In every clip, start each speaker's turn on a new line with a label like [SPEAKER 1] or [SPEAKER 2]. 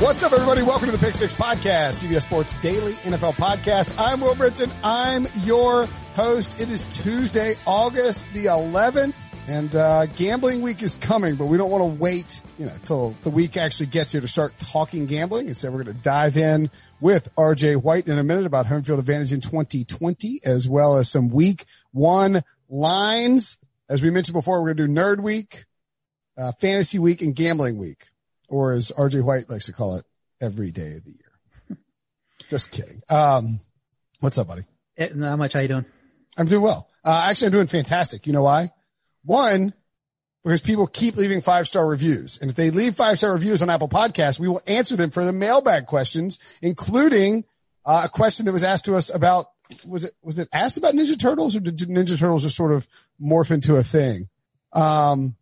[SPEAKER 1] What's up, everybody? Welcome to the Pick Six Podcast, CBS Sports Daily NFL Podcast. I'm Will Brinson. I'm your host. It is Tuesday, August the 11th, and uh, gambling week is coming, but we don't want to wait, you know, till the week actually gets here to start talking gambling. Instead, we're going to dive in with RJ White in a minute about home field advantage in 2020, as well as some week one lines. As we mentioned before, we're going to do Nerd Week, uh, Fantasy Week, and Gambling Week or as RJ White likes to call it, every day of the year. Just kidding. Um, what's up, buddy?
[SPEAKER 2] Eh, Not much. How you doing?
[SPEAKER 1] I'm doing well. Uh, actually, I'm doing fantastic. You know why? One, because people keep leaving five star reviews. And if they leave five star reviews on Apple Podcasts, we will answer them for the mailbag questions, including uh, a question that was asked to us about, was it, was it asked about Ninja Turtles or did Ninja Turtles just sort of morph into a thing? Um,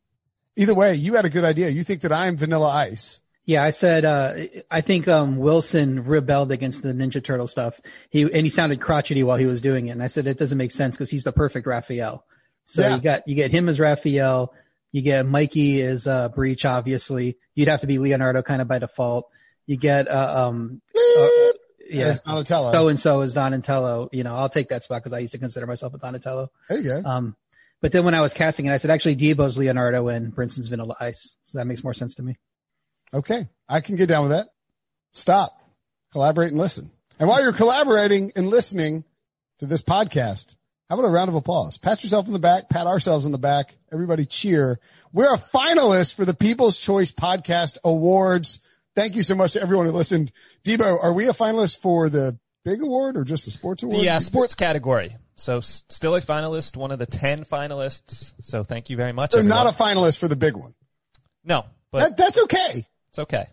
[SPEAKER 1] either way, you had a good idea. You think that I'm Vanilla Ice.
[SPEAKER 2] Yeah, I said uh, I think um, Wilson rebelled against the Ninja Turtle stuff. He and he sounded crotchety while he was doing it, and I said it doesn't make sense because he's the perfect Raphael. So
[SPEAKER 1] Yeah.
[SPEAKER 2] you got you get him as Raphael, you get Mikey as uh, Breech. Obviously, you'd have to be Leonardo kind of by default. You get uh, um uh, yeah
[SPEAKER 1] Donatello.
[SPEAKER 2] so and so is Donatello. You know, I'll take that spot because I used to consider myself a Donatello.
[SPEAKER 1] there you go.
[SPEAKER 2] Um, but then when I was casting it, I said actually Debo's Leonardo and Brinson's Vanilla Ice. So that makes more sense to me.
[SPEAKER 1] Okay. I can get down with that. Stop, collaborate and listen. And while you're collaborating and listening to this podcast, how about a round of applause? Pat yourself in the back, pat ourselves in the back. Everybody cheer. We're a finalist for the People's Choice Podcast Awards. Thank you so much to everyone who listened. Debo, are we a finalist for the big award or just the sports award?
[SPEAKER 3] The uh, sports category. So s- still a finalist, one of the 10 finalists. So thank you very much.
[SPEAKER 1] so not a finalist for the big one.
[SPEAKER 3] No, but
[SPEAKER 1] That, that's okay.
[SPEAKER 3] it's okay.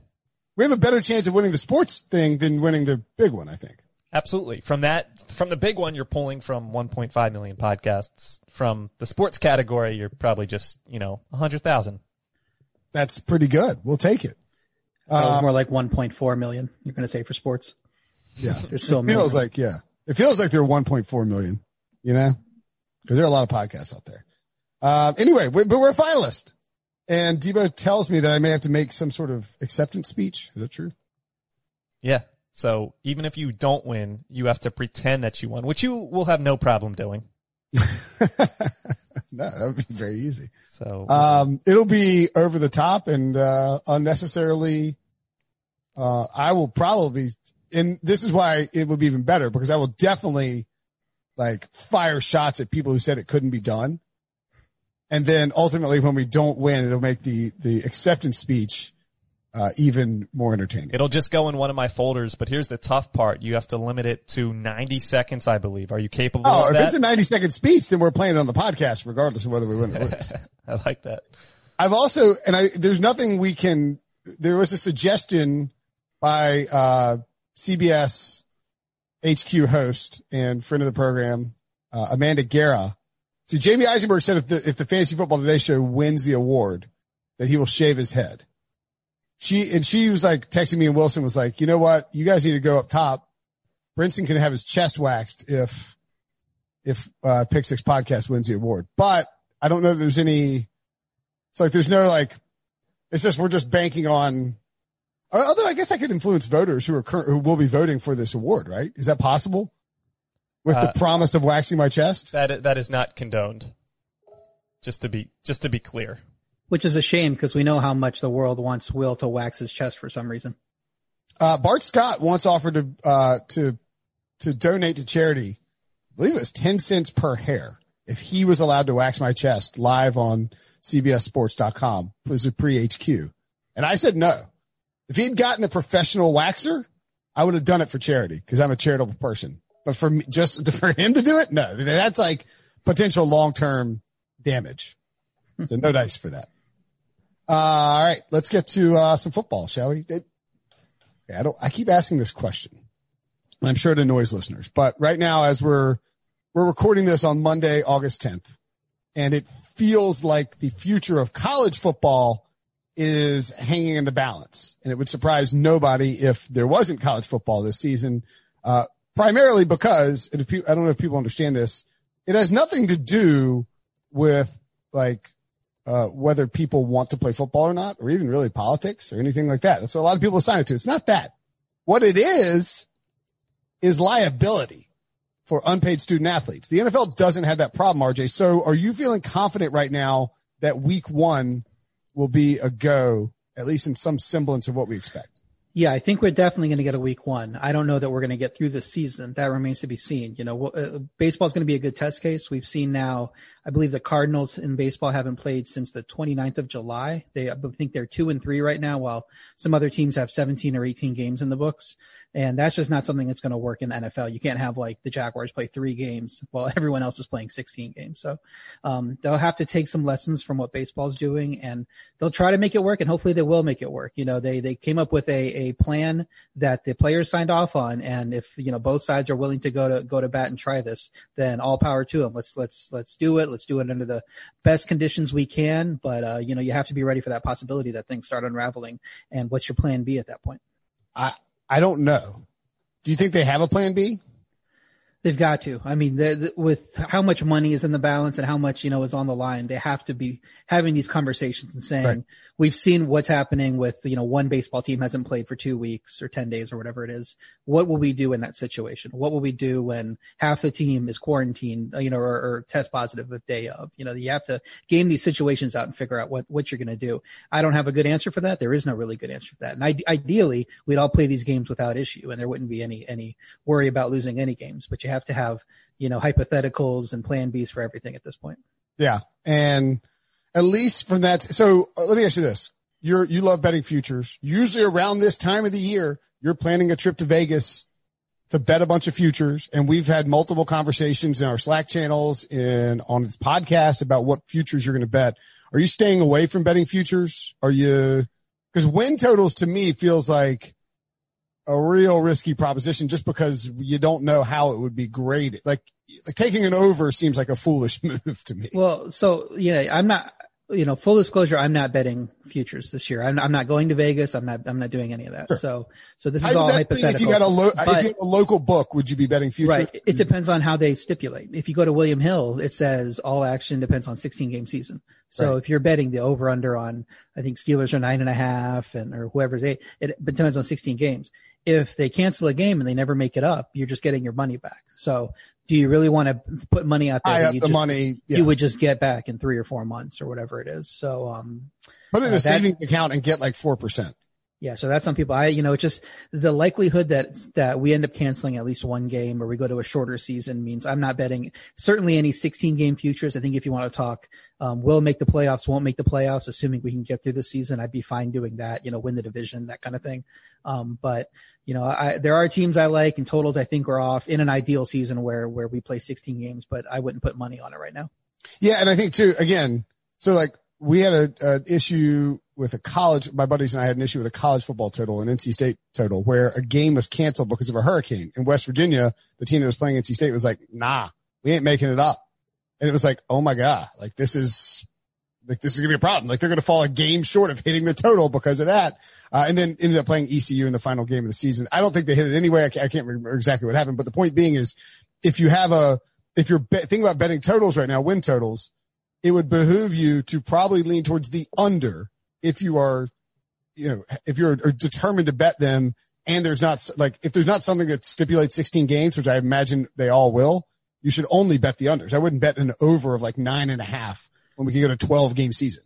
[SPEAKER 1] We have a better chance of winning the sports thing than winning the big one, I think.
[SPEAKER 3] Absolutely. From that, from the big one, you're pulling from 1.5 million podcasts. From the sports category, you're probably just, you know, 100,000.
[SPEAKER 1] That's pretty good. We'll take it.
[SPEAKER 2] That was uh, more like 1.4 million. You're going to say for sports.
[SPEAKER 1] Yeah.
[SPEAKER 2] There's still a
[SPEAKER 1] It feels
[SPEAKER 2] million.
[SPEAKER 1] like, yeah. It feels like there are 1.4 million, you know, because there are a lot of podcasts out there. Uh, anyway, we, but we're a finalist. And Debo tells me that I may have to make some sort of acceptance speech. Is that true?
[SPEAKER 3] Yeah. So even if you don't win, you have to pretend that you won, which you will have no problem doing.
[SPEAKER 1] no, that would be very easy.
[SPEAKER 3] So
[SPEAKER 1] Um, it'll be over the top and, uh, unnecessarily, uh, I will probably, and this is why it would be even better because I will definitely like fire shots at people who said it couldn't be done. And then ultimately when we don't win, it'll make the, the acceptance speech, uh, even more entertaining.
[SPEAKER 3] it'll just go in one of my folders, but here's the tough part. You have to limit it to 90 seconds, I believe. Are you capable
[SPEAKER 1] Oh,
[SPEAKER 3] of
[SPEAKER 1] if
[SPEAKER 3] that?
[SPEAKER 1] it's a 90 second speech, then we're playing it on the podcast regardless of whether we win or lose.
[SPEAKER 3] I like that.
[SPEAKER 1] I've also, and I, there's nothing we can, there was a suggestion by, uh, CBS HQ host and friend of the program, uh, Amanda Guerra. See, Jamey Eisenberg said if the, if the Fantasy Football Today show wins the award, that he will shave his head. She, and she was like texting me and Wilson was like, you know what? You guys need to go up top. Brinson can have his chest waxed if, if, uh, Pick Six Podcast wins the award. But I don't know if there's any, it's like there's no like It's just we're just banking on. Uh, Although I guess I could influence voters who are current, who will be voting for this award, right? Is that possible? With
[SPEAKER 3] Uh,
[SPEAKER 1] the promise of waxing my chest.
[SPEAKER 3] That that is not condoned. Just to be just to be clear.
[SPEAKER 2] Which is a shame because we know how much the world wants Will to wax his chest for some reason.
[SPEAKER 1] Uh, Bart Scott once offered to uh, to to donate to charity. I believe it was ten cents per hair if he was allowed to wax my chest live on CBSSports.com. It was a pre HQ, and I said no. If he'd gotten a professional waxer, I would have done it for charity because I'm a charitable person. But for me, just for him to do it, no, that's like potential long term damage. So no dice for that. Uh, all right, let's get to uh, some football, shall we? It- I don't. I keep asking this question. I'm sure it annoys listeners, but right now, as we're we're recording this on Monday, August 10th, and it feels like the future of college football is hanging in the balance, and it would surprise nobody if there wasn't college football this season. Uh, primarily because, if you, I don't know if people understand this, it has nothing to do with like uh, whether people want to play football or not, or even really politics or anything like that. That's what a lot of people assign it to. It's not that. What it is, is liability for unpaid student athletes. The NFL doesn't have that problem, RJ. So are you feeling confident right now that week one will be a go, at least in some semblance of what we expect?
[SPEAKER 2] Yeah, I think we're definitely going to get a week one. I don't know that we're going to get through the season. That remains to be seen. You know, uh, baseball is going to be a good test case. We've seen now, I believe the Cardinals in baseball haven't played since the 29th of July. They, I think they're two and three right now, while some other teams have 17 or 18 games in the books. And that's just not something that's going to work in NFL. You can't have like the Jaguars play three games while everyone else is playing 16 games. So, um, they'll have to take some lessons from what baseball's doing and they'll try to make it work and hopefully they will make it work. You know, they, they came up with a, a plan that the players signed off on. And if, you know, both sides are willing to go to, go to bat and try this, then all power to them. Let's, let's, let's do it. Let's do it under the best conditions we can. But, uh, you know, you have to be ready for that possibility that things start unraveling. And what's your plan B at that point?
[SPEAKER 1] I, I don't know. Do you think they have a plan B?
[SPEAKER 2] They've got to. I mean, the, with how much money is in the balance and how much, you know, is on the line, they have to be having these conversations and saying,
[SPEAKER 1] Right.
[SPEAKER 2] We've seen what's happening with, you know, one baseball team hasn't played for two weeks or 10 days or whatever it is. What will we do in that situation? What will we do when half the team is quarantined, you know, or, or test positive the day of? You know, you have to game these situations out and figure out what, what you're going to do. I don't have a good answer for that. There is no really good answer for that. And I, ideally, we'd all play these games without issue and there wouldn't be any, any worry about losing any games, but you have to have, you know, hypotheticals and plan Bs for everything at this point.
[SPEAKER 1] Yeah. And at least from that. So uh, let me ask you this. You're, you love betting futures. Usually around this time of the year, you're planning a trip to Vegas to bet a bunch of futures. And we've had multiple conversations in our Slack channels and on this podcast about what futures you're going to bet. Are you staying away from betting futures? Are you, cause win totals to me feels like a real risky proposition just because you don't know how it would be graded. Like, like taking an over seems like a foolish move to me.
[SPEAKER 2] Well, so yeah, I'm not, you know, full disclosure, I'm not betting futures this year. I'm, I'm not going to Vegas. I'm not, I'm not doing any of that.
[SPEAKER 1] Sure.
[SPEAKER 2] So, so this is all hypothetical.
[SPEAKER 1] If you had a lo- if you had a local book, would you be betting futures?
[SPEAKER 2] Right. It depends on how they stipulate. If you go to William Hill, it says all action depends on 16 game season. So
[SPEAKER 1] Right.
[SPEAKER 2] if you're betting the over under on, I think Steelers are nine and a half and, or whoever's eight, it depends on 16 games. If they cancel a game and they never make it up, you're just getting your money back. So do you really want to put money out there?
[SPEAKER 1] Up
[SPEAKER 2] you
[SPEAKER 1] the
[SPEAKER 2] just-
[SPEAKER 1] money. Yeah.
[SPEAKER 2] You would just get back in three or four months or whatever it is. So, um,
[SPEAKER 1] Put it in
[SPEAKER 2] uh,
[SPEAKER 1] a
[SPEAKER 2] that-
[SPEAKER 1] savings account and get like 4%.
[SPEAKER 2] Yeah, so that's some people. I, you know, it's just the likelihood that that we end up canceling at least one game or we go to a shorter season means I'm not betting certainly any 16 game futures. I think if you want to talk, um, will make the playoffs, won't make the playoffs, assuming we can get through the season, I'd be fine doing that. You know, win the division, that kind of thing. Um, but you know, I, there are teams I like and totals I think are off in an ideal season where where we play 16 games, but I wouldn't put money on it right now.
[SPEAKER 1] Yeah. And I think too, again, so like we had a, issue with a college, my buddies and I had an issue with a college football total, an NC State total, where a game was canceled because of a hurricane in West Virginia. The team that was playing NC State was like, nah, we ain't making it up. And it was like, oh my God, like this is, like this is gonna be a problem. Like they're gonna fall a game short of hitting the total because of that. Uh, and then ended up playing ECU in the final game of the season. I don't think they hit it anyway. I can't, I can't remember exactly what happened, but the point being is if you have a, if you're bet, thinking about betting totals right now, win totals, it would behoove you to probably lean towards the under if you are, you know, if you're determined to bet them and there's not like, if there's not something that stipulates 16 games, which I imagine they all will, you should only bet the unders. I wouldn't bet an over of like nine and a half when we can go to 12 game season.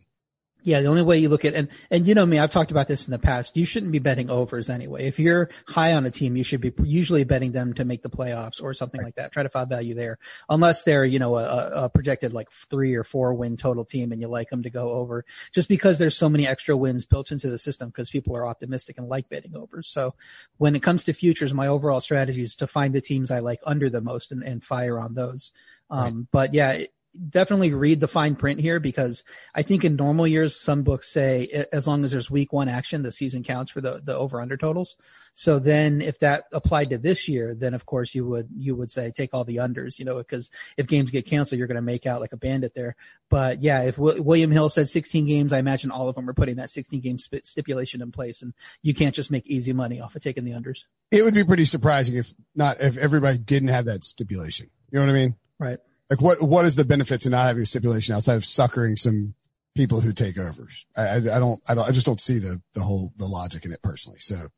[SPEAKER 2] Yeah, the only way you look at and and you know me, I've talked about this in the past. You shouldn't be betting overs anyway. If you're high on a team, you should be usually betting them to make the playoffs or something like that. Try to find value there, unless they're you know a, a projected like three or four win total team and you like them to go over. Just because there's so many extra wins built into the system because people are optimistic and like betting overs. So when it comes to futures, my overall strategy is to find the teams I like under the most and, and fire on those. Um, right. but yeah, definitely read the fine print here because I think in normal years, some books say as long as there's week one action, the season counts for the, the over under totals. So then if that applied to this year, then of course you would, you would say take all the unders, you know, because if games get canceled, you're going to make out like a bandit there. But yeah, if w- William Hill said 16 games, I imagine all of them are putting that 16 game sp- stipulation in place and you can't just make easy money off of taking the unders.
[SPEAKER 1] It would be pretty surprising if not, if everybody didn't have that stipulation. You know what I mean?
[SPEAKER 2] Right.
[SPEAKER 1] Like what, what is the benefit to not having a stipulation outside of suckering some people who take overs? I, I, I don't, I don't, I just don't see the, the whole, the logic in it personally. So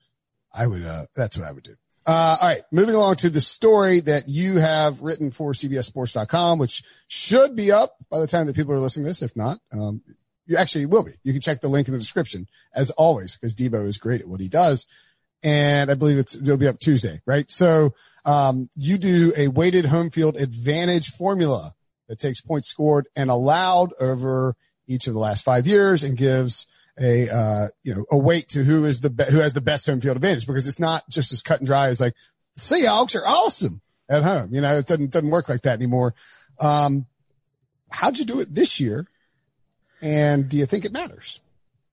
[SPEAKER 1] I would, uh, that's what I would do. Uh, all right. Moving along to the story that you have written for CBSSports.com, which should be up by the time that people are listening to this. If not, um, you actually will be. You can check the link in the description as always, because Debo is great at what he does and I believe it's it'll be up Tuesday, right? So um, you do a weighted home field advantage formula that takes points scored and allowed over each of the last five years and gives a uh, you know a weight to who is the be- who has the best home field advantage because it's not just as cut and dry as like Seahawks are awesome at home. You know, it doesn't doesn't work like that anymore. Um, how'd you do it this year? And do you think it matters?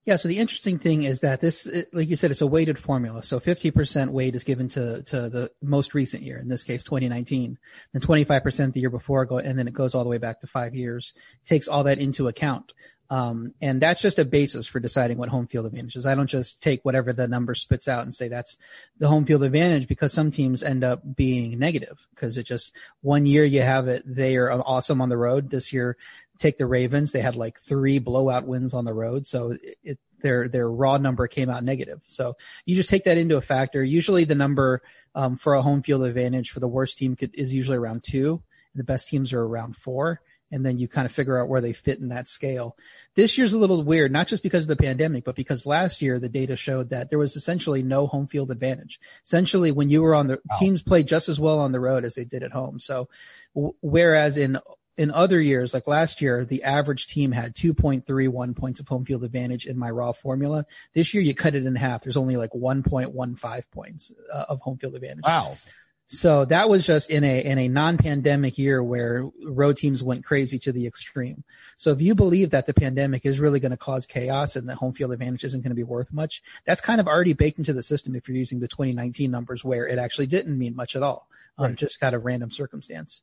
[SPEAKER 2] Yeah. So the interesting thing is that this, like you said, it's a weighted formula. So 50% weight is given to, to the most recent year, in this case, 2019, then 25% the year before, and then it goes all the way back to five years. takes all that into account. Um, and that's just a basis for deciding what home field advantage is. I don't just take whatever the number spits out and say that's the home field advantage because some teams end up being negative because it just one year you have it, they are awesome on the road. This year take the Ravens. They had like three blowout wins on the road. So it, their, their raw number came out negative. So you just take that into a factor. Usually the number, um, for a home field advantage for the worst team could, is usually around two. The best teams are around four. And then you kind of figure out where they fit in that scale. This year's a little weird, not just because of the pandemic, but because last year the data showed that there was essentially no home field advantage. Essentially when you were on the wow. teams played just as well on the road as they did at home. So w- whereas in in other years, like last year, the average team had 2.31 points of home field advantage in my raw formula. This year, you cut it in half. There's only like 1.15 points uh, of home field advantage.
[SPEAKER 1] Wow.
[SPEAKER 2] So that was just in a, in a non-pandemic year where road teams went crazy to the extreme. So if you believe that the pandemic is really going to cause chaos and the home field advantage isn't going to be worth much, that's kind of already baked into the system if you're using the 2019 numbers where it actually didn't mean much at all. Um, right. just kind of random circumstance.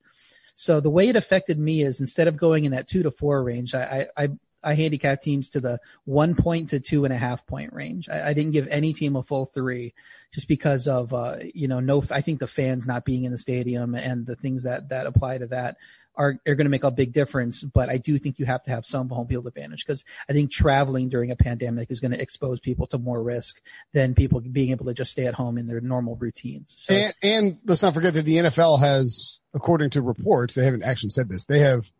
[SPEAKER 2] So the way it affected me is instead of going in that two to four range, I, I, I handicap teams to the one point to two and a half point range. I, I didn't give any team a full three just because of, uh, you know, no, I think the fans not being in the stadium and the things that, that apply to that are, are going to make a big difference. But I do think you have to have some home field advantage because I think traveling during a pandemic is going to expose people to more risk than people being able to just stay at home in their normal routines.
[SPEAKER 1] So, and, and let's not forget that the NFL has, according to reports, they haven't actually said this. They have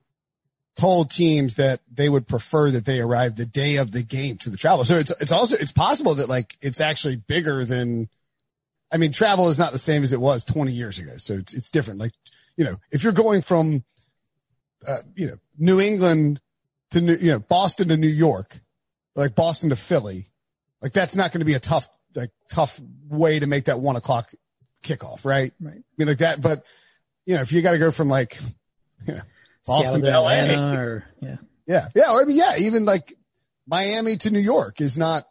[SPEAKER 1] told teams that they would prefer that they arrive the day of the game to the travel. So it's, it's also, it's possible that like it's actually bigger than, I mean, travel is not the same as it was 20 years ago. So it's, it's different. Like, you know, if you're going from uh, you know, New England to New, you know, Boston to New York, like Boston to Philly, like that's not going to be a tough, like tough way to make that one o'clock kickoff, right?
[SPEAKER 2] Right. I
[SPEAKER 1] mean, like that, but you know, if you got to go from like, you know, Boston to LA, or, yeah, yeah, yeah, or I mean, yeah, even like Miami to New York is not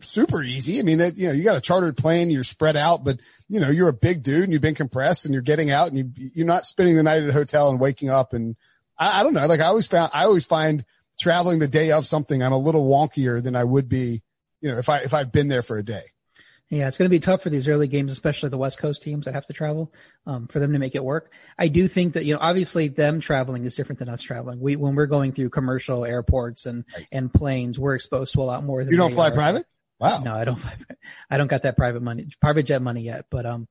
[SPEAKER 1] super easy. I mean, that, you know, you got a chartered plane, you're spread out, but you know, you're a big dude and you've been compressed and you're getting out and you, you're not spending the night at a hotel and waking up and I, I don't know. Like I always found, I always find traveling the day of something, I'm a little wonkier than I would be, you know, if I, if I've been there for a day.
[SPEAKER 2] Yeah, it's going to be tough for these early games, especially the West Coast teams that have to travel, um, for them to make it work. I do think that, you know, obviously them traveling is different than us traveling. We, when we're going through commercial airports and, right. and planes, we're exposed to a lot more than
[SPEAKER 1] You don't fly are. private? Wow.
[SPEAKER 2] No, I don't fly, I don't got that private money, private jet money yet, but, um,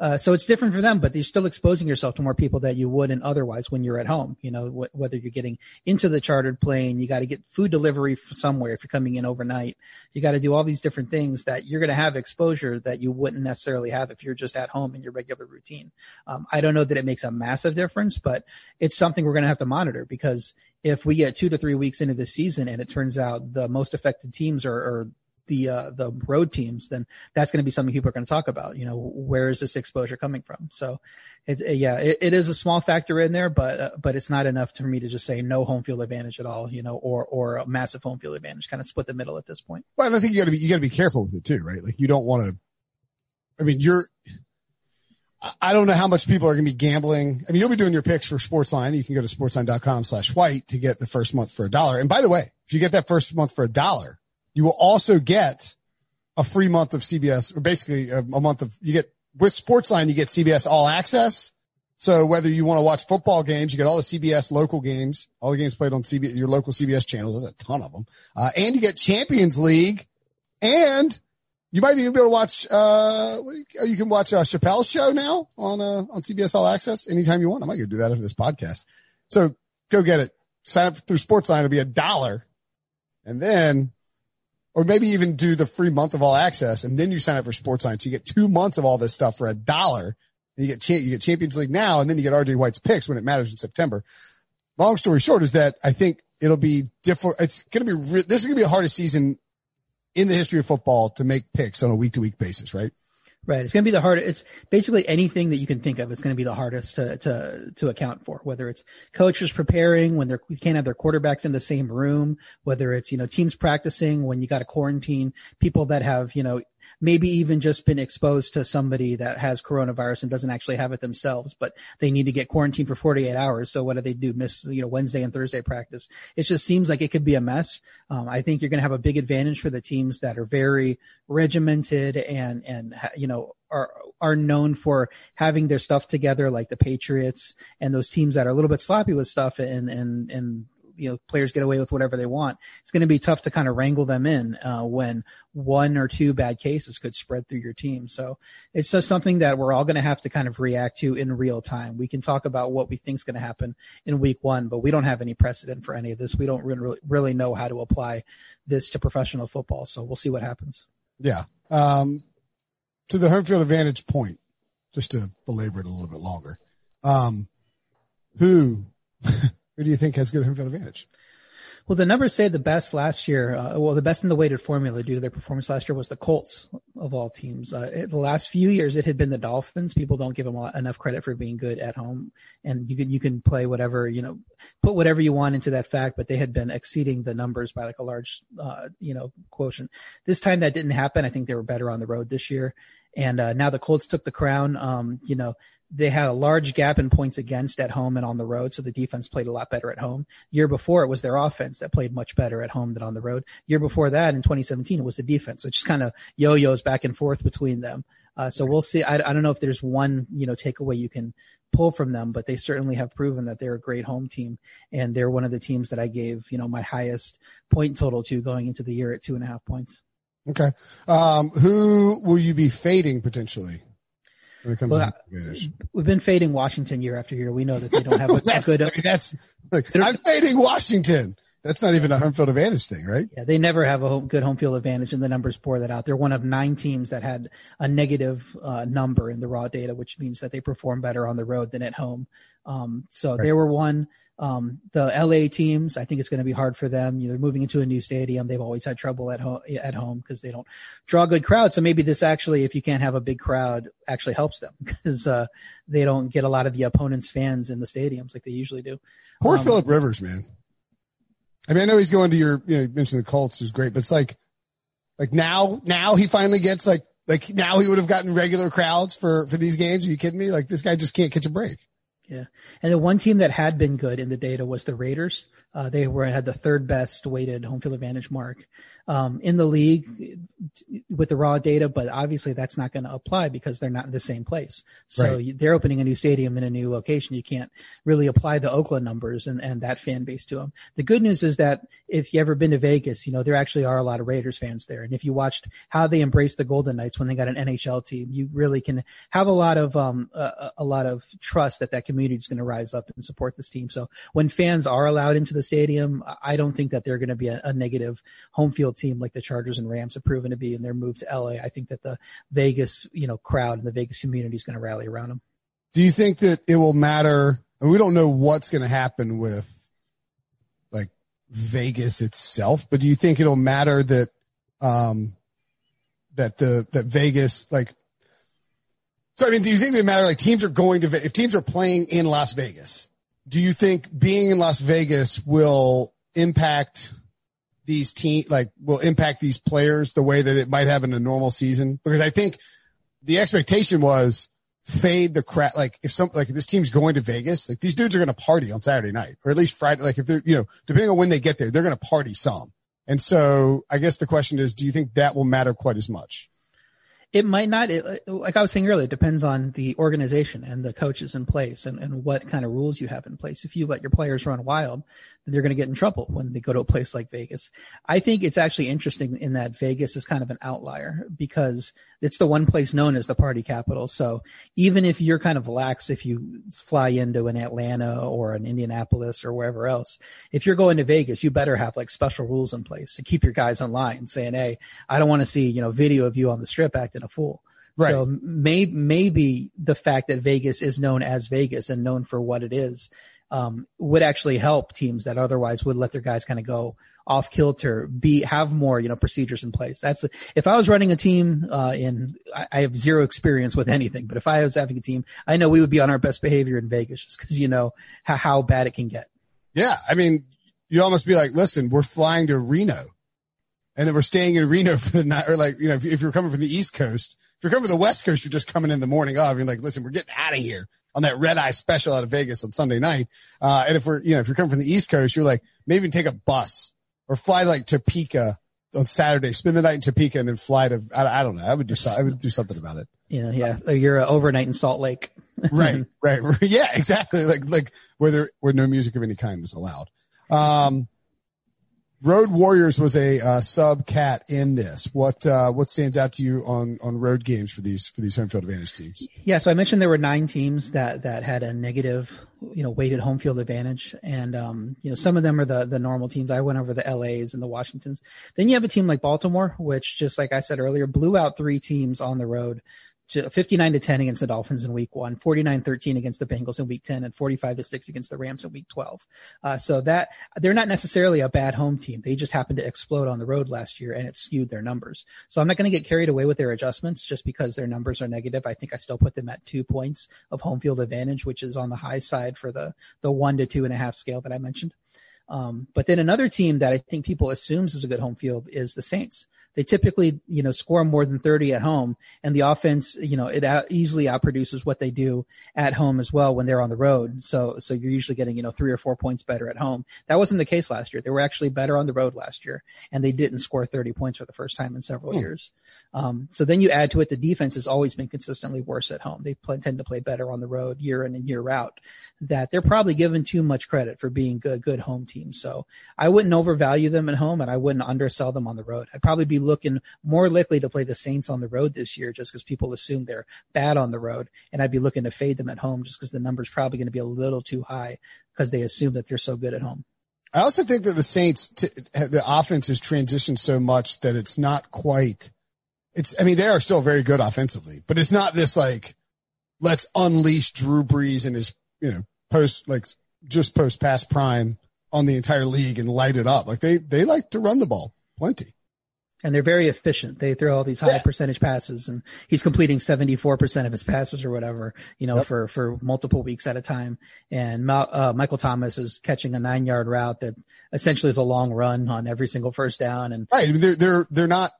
[SPEAKER 2] uh, so it's different for them, but you're still exposing yourself to more people that you wouldn't otherwise when you're at home. You know, wh- whether you're getting into the chartered plane, you got to get food delivery somewhere if you're coming in overnight. You got to do all these different things that you're going to have exposure that you wouldn't necessarily have if you're just at home in your regular routine. Um, I don't know that it makes a massive difference, but it's something we're going to have to monitor because if we get two to three weeks into the season and it turns out the most affected teams are, are the uh, the road teams, then that's going to be something people are going to talk about. You know, where is this exposure coming from? So, it's uh, yeah, it, it is a small factor in there, but uh, but it's not enough for me to just say no home field advantage at all. You know, or or a massive home field advantage, kind of split the middle at this point.
[SPEAKER 1] Well, I think you got to be you got to be careful with it too, right? Like you don't want to. I mean, you're. I don't know how much people are going to be gambling. I mean, you'll be doing your picks for Sportsline. You can go to sportsline.com slash white to get the first month for a dollar. And by the way, if you get that first month for a dollar, you will also get a free month of CBS or basically a, a month of, you get with Sportsline, you get CBS all access. So whether you want to watch football games, you get all the CBS local games, all the games played on CBS, your local CBS channels. There's a ton of them. Uh, and you get Champions League and you might even be able to watch, uh, you can watch a Chappelle's show now on, uh, on CBS All Access anytime you want. I might go do that after this podcast. So go get it. Sign up through Sportsline. It'll be a dollar. And then or maybe even do the free month of all access and then you sign up for Sports So You get two months of all this stuff for a dollar. You get you get Champions League now, and then you get RJ White's picks when it matters in September. Long story short is that I think it'll be different. It's going to be re- this is going to be the hardest season in the history of football to make picks on a week to week basis, right?
[SPEAKER 2] Right. It's going to be the hardest. It's basically anything that you can think of. It's going to be the hardest to, to, to account for, whether it's coaches preparing when they're, you can't have their quarterbacks in the same room, whether it's, you know, teams practicing when you got to quarantine people that have, you know, maybe even just been exposed to somebody that has coronavirus and doesn't actually have it themselves, but they need to get quarantined for 48 hours. So what do they do? Miss, you know, Wednesday and Thursday practice. It just seems like it could be a mess. Um, I think you're going to have a big advantage for the teams that are very regimented and, and, you know, are are known for having their stuff together, like the Patriots and those teams that are a little bit sloppy with stuff and and and you know players get away with whatever they want. It's going to be tough to kind of wrangle them in uh, when one or two bad cases could spread through your team. So it's just something that we're all going to have to kind of react to in real time. We can talk about what we think is going to happen in week one, but we don't have any precedent for any of this. We don't really really know how to apply this to professional football. So we'll see what happens.
[SPEAKER 1] Yeah. Um, to the home field advantage point, just to belabor it a little bit longer. Um, who who do you think has good home field advantage?
[SPEAKER 2] Well, the numbers say the best last year, uh, well, the best in the weighted formula due to their performance last year was the Colts of all teams. Uh, it, the last few years, it had been the Dolphins. People don't give them lot, enough credit for being good at home, and you can you can play whatever you know, put whatever you want into that fact. But they had been exceeding the numbers by like a large, uh, you know, quotient. This time that didn't happen. I think they were better on the road this year, and uh, now the Colts took the crown. Um, you know, they had a large gap in points against at home and on the road, so the defense played a lot better at home. Year before, it was their offense that played much better at home than on the road. Year before that, in 2017, it was the defense, which just kind of yo-yos back and forth between them. Uh, so we'll see. I, I don't know if there's one, you know, takeaway you can pull from them, but they certainly have proven that they're a great home team, and they're one of the teams that I gave, you know, my highest point total to going into the year at two and a half points.
[SPEAKER 1] Okay. Um, who will you be fading potentially? when it comes well, to
[SPEAKER 2] We've been fading Washington year after year. We know that they don't have a, a good. I
[SPEAKER 1] mean, that's look, I'm fading Washington. That's not even a home field advantage thing, right?
[SPEAKER 2] Yeah, they never have a home, good home field advantage, and the numbers bore that out. They're one of nine teams that had a negative uh, number in the raw data, which means that they perform better on the road than at home. Um, so right. they were one. Um, the LA teams, I think it's going to be hard for them. You know, they're moving into a new stadium. They've always had trouble at home at home because they don't draw good crowds. So maybe this actually, if you can't have a big crowd, actually helps them because uh, they don't get a lot of the opponent's fans in the stadiums like they usually do.
[SPEAKER 1] Poor um, Philip Rivers, man. I mean, I know he's going to your, you know, you mentioned the Colts is great, but it's like, like now, now he finally gets like, like now he would have gotten regular crowds for, for these games. Are you kidding me? Like this guy just can't catch a break.
[SPEAKER 2] Yeah. And the one team that had been good in the data was the Raiders. Uh, they were had the third best weighted home field advantage mark um, in the league. with the raw data, but obviously that's not going to apply because they're not in the same place. So
[SPEAKER 1] Right.
[SPEAKER 2] you- they're opening a new stadium in a new location. You can't really apply the Oakland numbers and, and that fan base to them. The good news is that if you ever been to Vegas, you know, there actually are a lot of Raiders fans there. And if you watched how they embraced the Golden Knights when they got an NHL team, you really can have a lot of, um, a, a lot of trust that that community is going to rise up and support this team. So when fans are allowed into the stadium, I don't think that they're going to be a, a negative home field team like the Chargers and Rams have proven to be in their move to LA. I think that the Vegas, you know, crowd and the Vegas community is going to rally around them.
[SPEAKER 1] Do you think that it will matter? And we don't know what's going to happen with like Vegas itself, but do you think it'll matter that, um, that the, that Vegas, like, so I mean, do you think they matter? Like teams are going to, if teams are playing in Las Vegas, do you think being in Las Vegas will impact these team, like will impact these players the way that it might have in a normal season? Because I think the expectation was fade the crap. Like if some, like if this team's going to Vegas, like these dudes are going to party on Saturday night or at least Friday. Like if they're, you know, depending on when they get there, they're going to party some. And so I guess the question is, do you think that will matter quite as much?
[SPEAKER 2] It might not, it, like I was saying earlier, it depends on the organization and the coaches in place and, and what kind of rules you have in place. If you let your players run wild, they're going to get in trouble when they go to a place like Vegas. I think it's actually interesting in that Vegas is kind of an outlier because it's the one place known as the party capital. So even if you're kind of lax, if you fly into an Atlanta or an Indianapolis or wherever else, if you're going to Vegas, you better have like special rules in place to keep your guys in line saying, Hey, I don't want to see, you know, video of you on the strip acting a fool.
[SPEAKER 1] Right.
[SPEAKER 2] So may, maybe the fact that Vegas is known as Vegas and known for what it is, um, would actually help teams that otherwise would let their guys kind of go off kilter, be, have more, you know, procedures in place. That's, if I was running a team, uh, in, I, I have zero experience with anything, but if I was having a team, I know we would be on our best behavior in Vegas just cause you know how, how bad it can get.
[SPEAKER 1] Yeah. I mean, you almost be like, listen, we're flying to Reno and then we're staying in Reno for the night or like, you know, if, if you're coming from the East Coast, if you're coming from the West Coast, you're just coming in the morning of. You're like, listen, we're getting out of here on that red eye special out of Vegas on Sunday night. Uh, and if we're, you know, if you're coming from the East Coast, you're like, maybe take a bus or fly like Topeka on Saturday, spend the night in Topeka and then fly to, I, I don't know. I would do, so- I would do something about it.
[SPEAKER 2] You know, yeah, you're uh, overnight in Salt Lake.
[SPEAKER 1] right, right, right. Yeah, exactly. Like, like where there, where no music of any kind was allowed. Um, Road Warriors was a uh, sub cat in this. What uh, what stands out to you on on road games for these for these home field advantage teams?
[SPEAKER 2] Yeah, so I mentioned there were nine teams that that had a negative, you know, weighted home field advantage, and um, you know, some of them are the the normal teams. I went over the LA's and the Washingtons. Then you have a team like Baltimore, which just like I said earlier, blew out three teams on the road. To 59 to 10 against the Dolphins in week one, 49-13 against the Bengals in week 10, and 45 to 6 against the Rams in week 12. Uh, so that they're not necessarily a bad home team. They just happened to explode on the road last year and it skewed their numbers. So I'm not going to get carried away with their adjustments just because their numbers are negative. I think I still put them at two points of home field advantage, which is on the high side for the, the one to two and a half scale that I mentioned. Um, but then another team that I think people assumes is a good home field is the Saints. They typically, you know, score more than 30 at home and the offense, you know, it out, easily outproduces what they do at home as well when they're on the road. So, so you're usually getting, you know, three or four points better at home. That wasn't the case last year. They were actually better on the road last year and they didn't score 30 points for the first time in several years. Um, so then you add to it, the defense has always been consistently worse at home. They play, tend to play better on the road year in and year out that they're probably given too much credit for being good, good home teams. So I wouldn't overvalue them at home and I wouldn't undersell them on the road. I'd probably be looking more likely to play the Saints on the road this year just because people assume they're bad on the road. And I'd be looking to fade them at home just because the number's probably going to be a little too high because they assume that they're so good at home.
[SPEAKER 1] I also think that the Saints, t- the offense has transitioned so much that it's not quite. It's. I mean, they are still very good offensively, but it's not this like, let's unleash Drew Brees and his, you know, post like just post past prime on the entire league and light it up. Like they they like to run the ball plenty.
[SPEAKER 2] And they're very efficient. They throw all these high
[SPEAKER 1] Yeah.
[SPEAKER 2] percentage passes and he's completing 74% of his passes or whatever, you know,
[SPEAKER 1] Yep.
[SPEAKER 2] for, for multiple weeks at a time. And uh, Michael Thomas is catching a nine yard route that essentially is a long run on every single first down. And
[SPEAKER 1] Right. I mean, they're they're they're not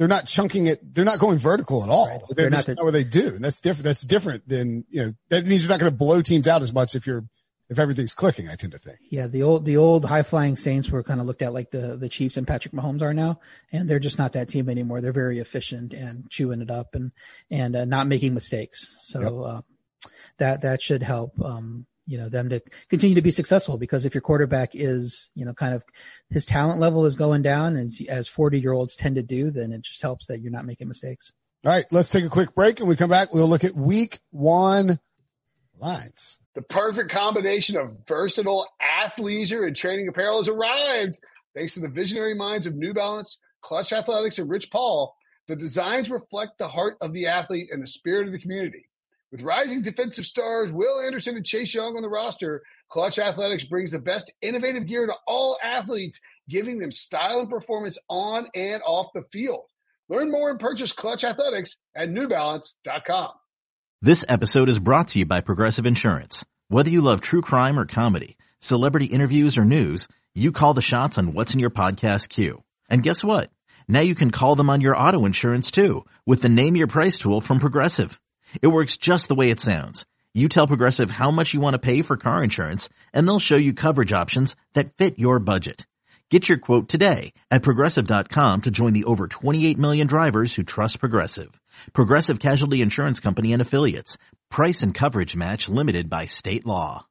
[SPEAKER 1] they're not chunking it. They're not going vertical at all.
[SPEAKER 2] Right.
[SPEAKER 1] They're,
[SPEAKER 2] They're not
[SPEAKER 1] not, what they do. And that's different. That's different than, you know, that means you're not going to blow teams out as much if you're if everything's clicking. I tend to think.
[SPEAKER 2] Yeah, the old the old high flying Saints were kind of looked at like the the Chiefs and Patrick Mahomes are now, and they're just not that team anymore. They're very efficient and chewing it up and and uh, not making mistakes. So yep. uh, that that should help. Um, you know them to continue to be successful because if your quarterback is you know kind of his talent level is going down as as 40 year olds tend to do then it just helps that you're not making mistakes
[SPEAKER 1] all right let's take a quick break and we come back we'll look at week one lines
[SPEAKER 4] the perfect combination of versatile athleisure and training apparel has arrived. Thanks to the visionary minds of New Balance, Clutch Athletics, and Rich Paul, the designs reflect the heart of the athlete and the spirit of the community. With rising defensive stars Will Anderson and Chase Young on the roster, Clutch Athletics brings the best innovative gear to all athletes, giving them style and performance on and off the field. Learn more and purchase Clutch Athletics at NewBalance.com.
[SPEAKER 5] This episode is brought to you by Progressive Insurance. Whether you love true crime or comedy, celebrity interviews or news, you call the shots on what's in your podcast queue. And guess what? Now you can call them on your auto insurance too with the Name Your Price tool from Progressive. It works just the way it sounds. You tell Progressive how much you want to pay for car insurance and they'll show you coverage options that fit your budget. Get your quote today at progressive.com to join the over 28 million drivers who trust Progressive. Progressive Casualty Insurance Company and Affiliates. Price and coverage match limited by state law.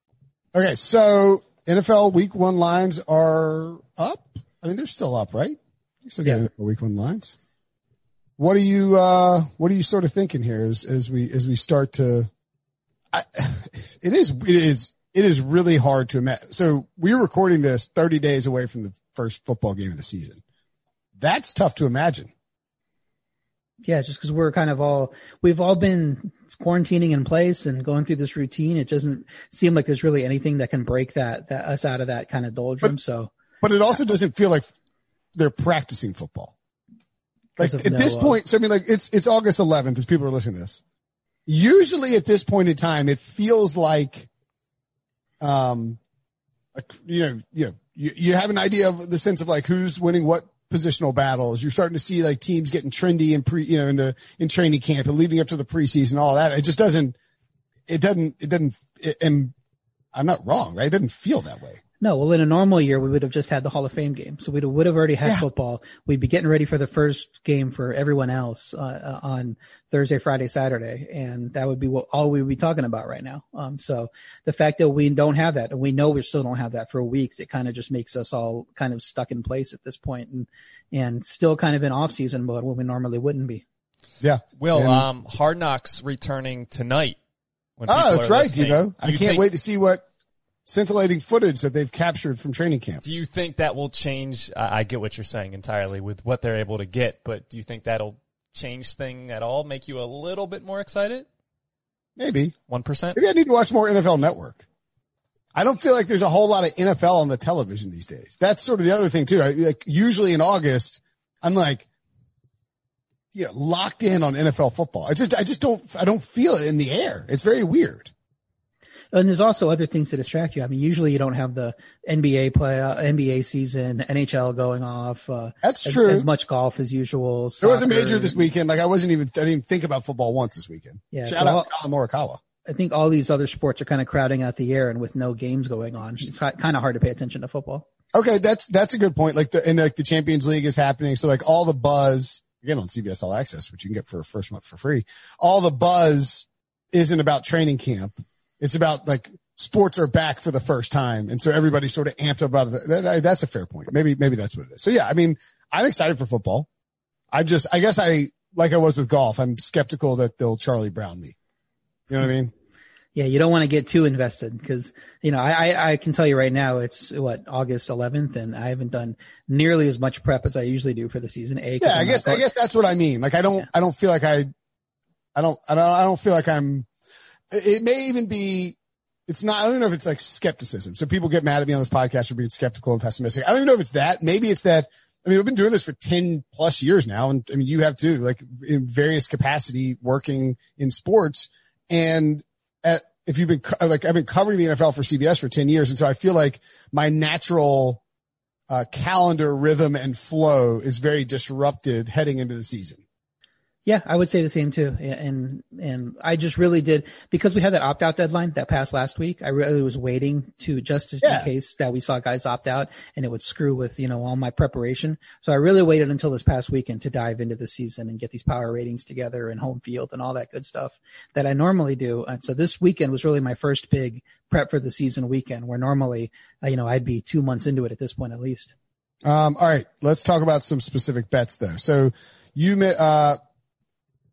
[SPEAKER 1] Okay, so NFL week one lines are up. I mean, they're still up, right? You still getting yeah. week one lines. What are you, uh, what are you sort of thinking here as, as we, as we start to, I, it is, it is, it is really hard to imagine. So we're recording this 30 days away from the first football game of the season. That's tough to imagine.
[SPEAKER 2] Yeah, just because we're kind of all we've all been quarantining in place and going through this routine. It doesn't seem like there's really anything that can break that that us out of that kind of doldrum.
[SPEAKER 1] But,
[SPEAKER 2] so,
[SPEAKER 1] but it also doesn't feel like they're practicing football. Like at this point, so I mean, like it's it's August 11th as people are listening to this. Usually at this point in time, it feels like um, you know, you know, you, you have an idea of the sense of like who's winning what positional battles. You're starting to see like teams getting trendy in pre, you know, in the, in training camp and leading up to the preseason, all that. It just doesn't, it doesn't, it doesn't, it, and I'm not wrong, right? It doesn't feel that way.
[SPEAKER 2] No, well, in a normal year, we would have just had the Hall of Fame game. So we would have already had yeah. football. We'd be getting ready for the first game for everyone else uh, uh, on Thursday, Friday, Saturday, and that would be what all we would be talking about right now. Um, so the fact that we don't have that, and we know we still don't have that for weeks, it kind of just makes us all kind of stuck in place at this point, and and still kind of in off season mode when we normally wouldn't be.
[SPEAKER 1] Yeah.
[SPEAKER 3] Will and, um, Hard Knocks returning tonight?
[SPEAKER 1] oh, that's right, listening. know, I can't think- wait to see what scintillating footage that they've captured from training camp.
[SPEAKER 3] Do you think that will change? I get what you're saying entirely with what they're able to get, but do you think that'll change thing at all? Make you a little bit more excited?
[SPEAKER 1] Maybe
[SPEAKER 3] one percent.
[SPEAKER 1] Maybe I need to watch more NFL Network. I don't feel like there's a whole lot of NFL on the television these days. That's sort of the other thing too. I, like usually in August, I'm like, you know, locked in on NFL football. I just, I just don't, I don't feel it in the air. It's very weird.
[SPEAKER 2] And there's also other things to distract you. I mean, usually you don't have the NBA play, uh, NBA season, NHL going off. Uh,
[SPEAKER 1] That's
[SPEAKER 2] as,
[SPEAKER 1] true.
[SPEAKER 2] As much golf as usual.
[SPEAKER 1] There was a major this weekend. Like I wasn't even, I didn't even think about football once this weekend. Yeah. Shout so out all, Morikawa.
[SPEAKER 2] I think all these other sports are kind of crowding out the air and with no games going on, it's kind of hard to pay attention to football.
[SPEAKER 1] Okay. That's, that's a good point. Like the, and like the Champions League is happening. So like all the buzz again on CBS All Access, which you can get for a first month for free. All the buzz isn't about training camp. It's about like sports are back for the first time. And so everybody's sort of amped up about it. That's a fair point. Maybe, maybe that's what it is. So yeah, I mean, I'm excited for football. I just, I guess I, like I was with golf, I'm skeptical that they'll Charlie Brown me. You know what I mean?
[SPEAKER 2] Yeah, you don't want to get too invested because, you know, I, I, I can tell you right now it's what, August 11th and I haven't done nearly as much prep as I usually do for the season. A,
[SPEAKER 1] yeah, I guess, I guess that's what I mean. Like I don't, yeah. I don't feel like I, I don't, I don't, I don't feel like I'm, it may even be it's not, I don't know if it's like skepticism. So people get mad at me on this podcast for being skeptical and pessimistic. I don't even know if it's that. Maybe it's that. I mean, we've been doing this for 10 plus years now. And I mean, you have too, like in various capacity working in sports. And at, if you've been like, I've been covering the NFL for CBS for 10 years. And so I feel like my natural, uh, calendar rhythm and flow is very disrupted heading into the season.
[SPEAKER 2] Yeah, I would say the same too. And, and I just really did, because we had that opt out deadline that passed last week, I really was waiting to just yeah. in case that we saw guys opt out and it would screw with, you know, all my preparation. So I really waited until this past weekend to dive into the season and get these power ratings together and home field and all that good stuff that I normally do. And so this weekend was really my first big prep for the season weekend where normally, uh, you know, I'd be two months into it at this point at least.
[SPEAKER 1] Um, all right. Let's talk about some specific bets though. So you, uh,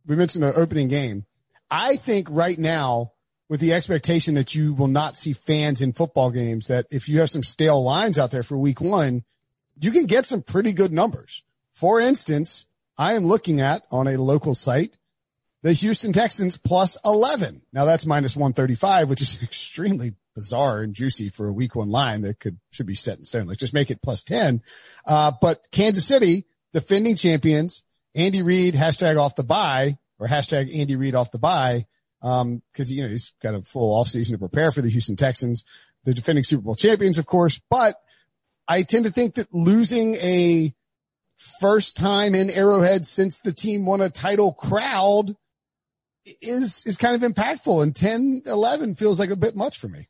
[SPEAKER 1] we mentioned the opening game. I think right now, with the expectation that you will not see fans in football games, that if you have some stale lines out there for week one, you can get some pretty good numbers. For instance, I am looking at on a local site, the Houston Texans plus 11. Now that's minus 135, which is extremely bizarre and juicy for a week one line that could, should be set in stone. Like just make it plus 10. Uh, but Kansas City, defending champions, Andy Reid, hashtag off the bye or hashtag Andy Reid off the bye. Um, cause you know, he's got a full off season to prepare for the Houston Texans, the defending Super Bowl champions, of course, but I tend to think that losing a first time in Arrowhead since the team won a title crowd is, is kind of impactful and 10, 11 feels like a bit much for me.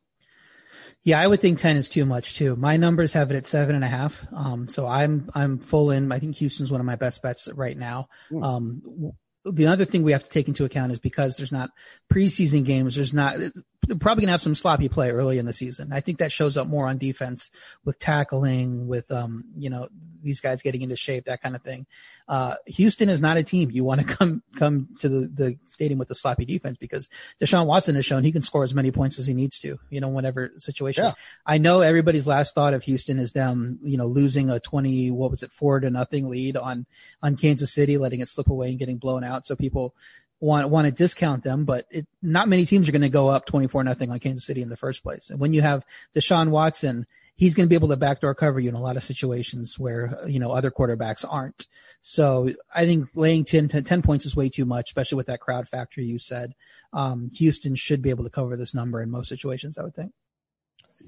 [SPEAKER 2] Yeah, I would think 10 is too much too. My numbers have it at seven and a half. Um, so I'm, I'm full in. I think Houston's one of my best bets right now. Mm. Um, the other thing we have to take into account is because there's not preseason games, there's not, they're probably going to have some sloppy play early in the season. I think that shows up more on defense with tackling, with, um, you know, these guys getting into shape, that kind of thing. Uh, Houston is not a team you want to come, come to the, the stadium with a sloppy defense because Deshaun Watson has shown he can score as many points as he needs to, you know, whenever situation. Yeah. I know everybody's last thought of Houston is them, you know, losing a 20, what was it, four to nothing lead on, on Kansas City, letting it slip away and getting blown out. So people, want want to discount them, but it, not many teams are going to go up 24 nothing on Kansas City in the first place. And when you have Deshaun Watson, he's going to be able to backdoor cover you in a lot of situations where, you know, other quarterbacks aren't. So I think laying 10, 10, 10 points is way too much, especially with that crowd factor you said. Um, Houston should be able to cover this number in most situations, I would think.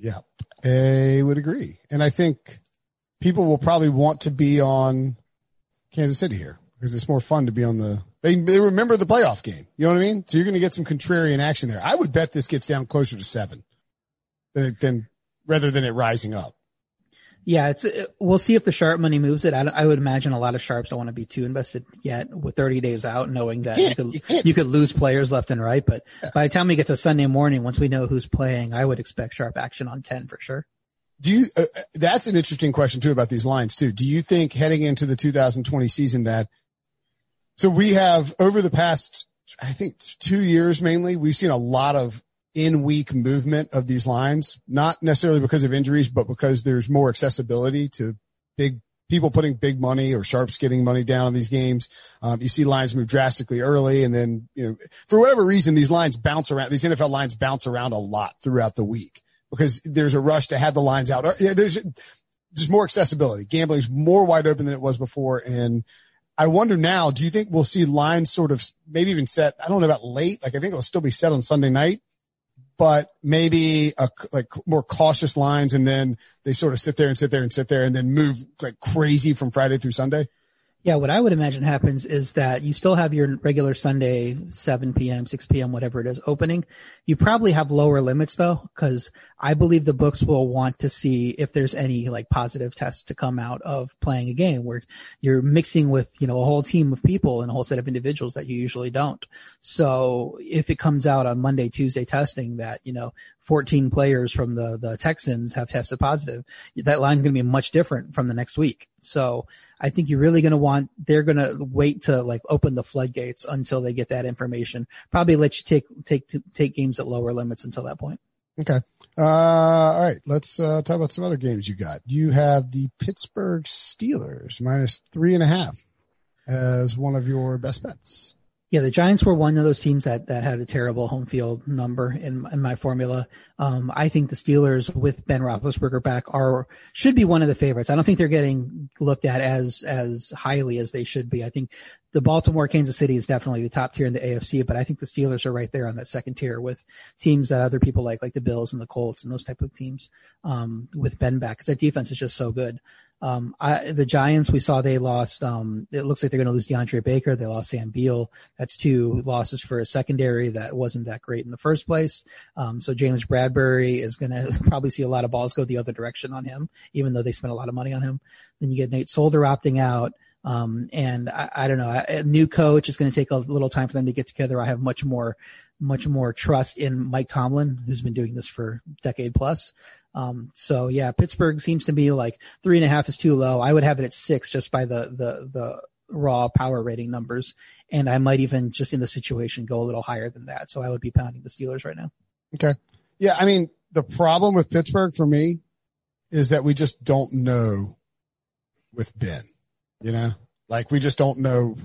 [SPEAKER 1] Yeah, I would agree. And I think people will probably want to be on Kansas City here because it's more fun to be on the they, they remember the playoff game. You know what I mean? So you're going to get some contrarian action there. I would bet this gets down closer to seven than, than rather than it rising up.
[SPEAKER 2] Yeah, it's it, we'll see if the sharp money moves it. I, I, would imagine a lot of sharps don't want to be too invested yet with 30 days out, knowing that you, could you, could lose players left and right. But yeah. by the time we get to Sunday morning, once we know who's playing, I would expect sharp action on 10 for sure.
[SPEAKER 1] Do you? Uh that's an interesting question too about these lines too. Do you think heading into the 2020 season that so we have over the past, I think two years mainly, we've seen a lot of in week movement of these lines, not necessarily because of injuries, but because there's more accessibility to big people putting big money or sharps getting money down on these games. Um, you see lines move drastically early and then, you know, for whatever reason, these lines bounce around, these NFL lines bounce around a lot throughout the week because there's a rush to have the lines out. Yeah, there's, there's more accessibility. Gambling's more wide open than it was before. And I wonder now, do you think we'll see lines sort of maybe even set? I don't know about late. Like I think it'll still be set on Sunday night, but maybe a, like more cautious lines and then they sort of sit there and sit there and sit there and then move like crazy from Friday through Sunday.
[SPEAKER 2] Yeah, what I would imagine happens is that you still have your regular Sunday 7 p.m., 6 p.m., whatever it is opening. You probably have lower limits though, because I believe the books will want to see if there's any like positive tests to come out of playing a game where you're mixing with, you know, a whole team of people and a whole set of individuals that you usually don't. So if it comes out on Monday, Tuesday testing that, you know, 14 players from the, the Texans have tested positive, that line's going to be much different from the next week. So I think you're really going to want, they're going to wait to like open the floodgates until they get that information. Probably let you take, take, take games at lower limits until that point.
[SPEAKER 1] Okay. Uh, all right. Let's, uh, talk about some other games you got. You have the Pittsburgh Steelers minus three and a half as one of your best bets.
[SPEAKER 2] Yeah, the Giants were one of those teams that, that had a terrible home field number in, in my formula. Um, I think the Steelers with Ben Roethlisberger back are, should be one of the favorites. I don't think they're getting looked at as, as highly as they should be. I think the Baltimore Kansas City is definitely the top tier in the AFC, but I think the Steelers are right there on that second tier with teams that other people like, like the Bills and the Colts and those type of teams. Um, with Ben back, because that defense is just so good. Um, I, the Giants, we saw they lost. Um, it looks like they're going to lose DeAndre Baker. They lost Sam Beal. That's two losses for a secondary that wasn't that great in the first place. Um, so James Bradberry is going to probably see a lot of balls go the other direction on him, even though they spent a lot of money on him. Then you get Nate Solder opting out. Um, and I, I don't know, a new coach is going to take a little time for them to get together. I have much more, much more trust in Mike Tomlin, who's been doing this for decade plus. Um, so yeah, Pittsburgh seems to me like three and a half is too low. I would have it at six just by the, the, the raw power rating numbers. And I might even just in the situation go a little higher than that. So I would be pounding the Steelers right now.
[SPEAKER 1] Okay. Yeah. I mean, the problem with Pittsburgh for me is that we just don't know with Ben, you know, like we just don't know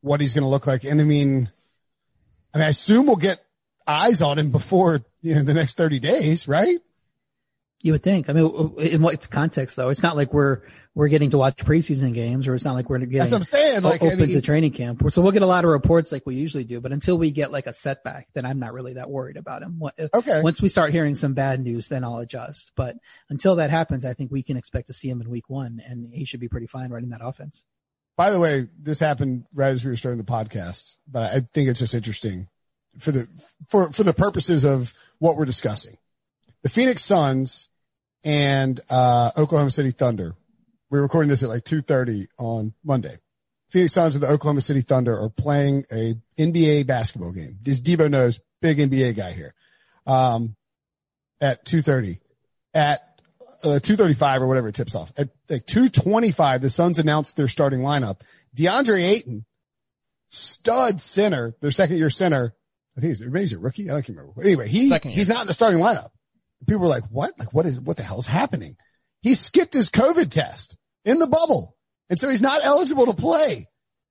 [SPEAKER 1] what he's going to look like. And I mean, I mean, I assume we'll get eyes on him before, you know, the next 30 days, right?
[SPEAKER 2] You would think. I mean, in what context though? It's not like we're we're getting to watch preseason games, or it's not like we're getting.
[SPEAKER 1] That's what I'm saying. Like
[SPEAKER 2] open
[SPEAKER 1] I mean,
[SPEAKER 2] to training camp. So we'll get a lot of reports like we usually do. But until we get like a setback, then I'm not really that worried about him.
[SPEAKER 1] Uh, okay.
[SPEAKER 2] Once we start hearing some bad news, then I'll adjust. But until that happens, I think we can expect to see him in week one, and he should be pretty fine running that offense.
[SPEAKER 1] By the way, this happened right as we were starting the podcast, but I think it's just interesting for the for for the purposes of what we're discussing. The Phoenix Suns and uh, Oklahoma City Thunder. We're recording this at like 2:30 on Monday. Phoenix Suns and the Oklahoma City Thunder are playing a NBA basketball game. This Debo knows, big NBA guy here. Um, at 2:30, at uh, 2:35 or whatever it tips off. At like 2:25, the Suns announced their starting lineup. DeAndre Ayton, stud center, their second year center. I think he's, maybe he's a rookie. I don't remember. Anyway, he, he's not in the starting lineup. People were like, what? Like, what is, what the hell is happening? He skipped his COVID test in the bubble. And so he's not eligible to play.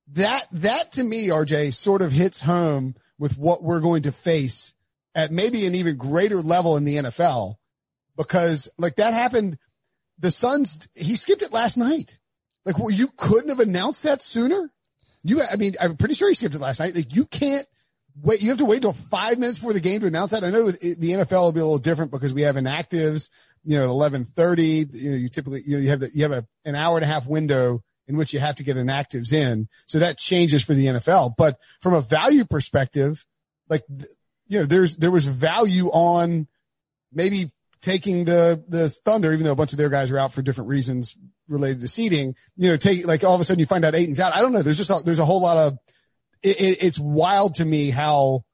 [SPEAKER 1] That, that to me, RJ sort of hits home with what we're going to face at maybe an even greater level in the NFL because like that happened. The Suns, he skipped it last night. Like, well, you couldn't have announced that sooner. You, I mean, I'm pretty sure he skipped it last night. Like, you can't wait. You have to wait till five minutes before the game to announce that. I know the NFL will be a little different because we have inactives, you know, at 1130, you know, you typically, you know, you have the, you have a, an hour and a half window in which you have to get inactives in. So that changes for the NFL. But from a value perspective, like, you know, there's, there was value on maybe taking the, the Thunder, even though a bunch of their guys are out for different reasons related to seating, you know, take, like all of a sudden you find out Ayton's out. I don't know. There's just, a, there's a whole lot of, it, it, it's wild to me how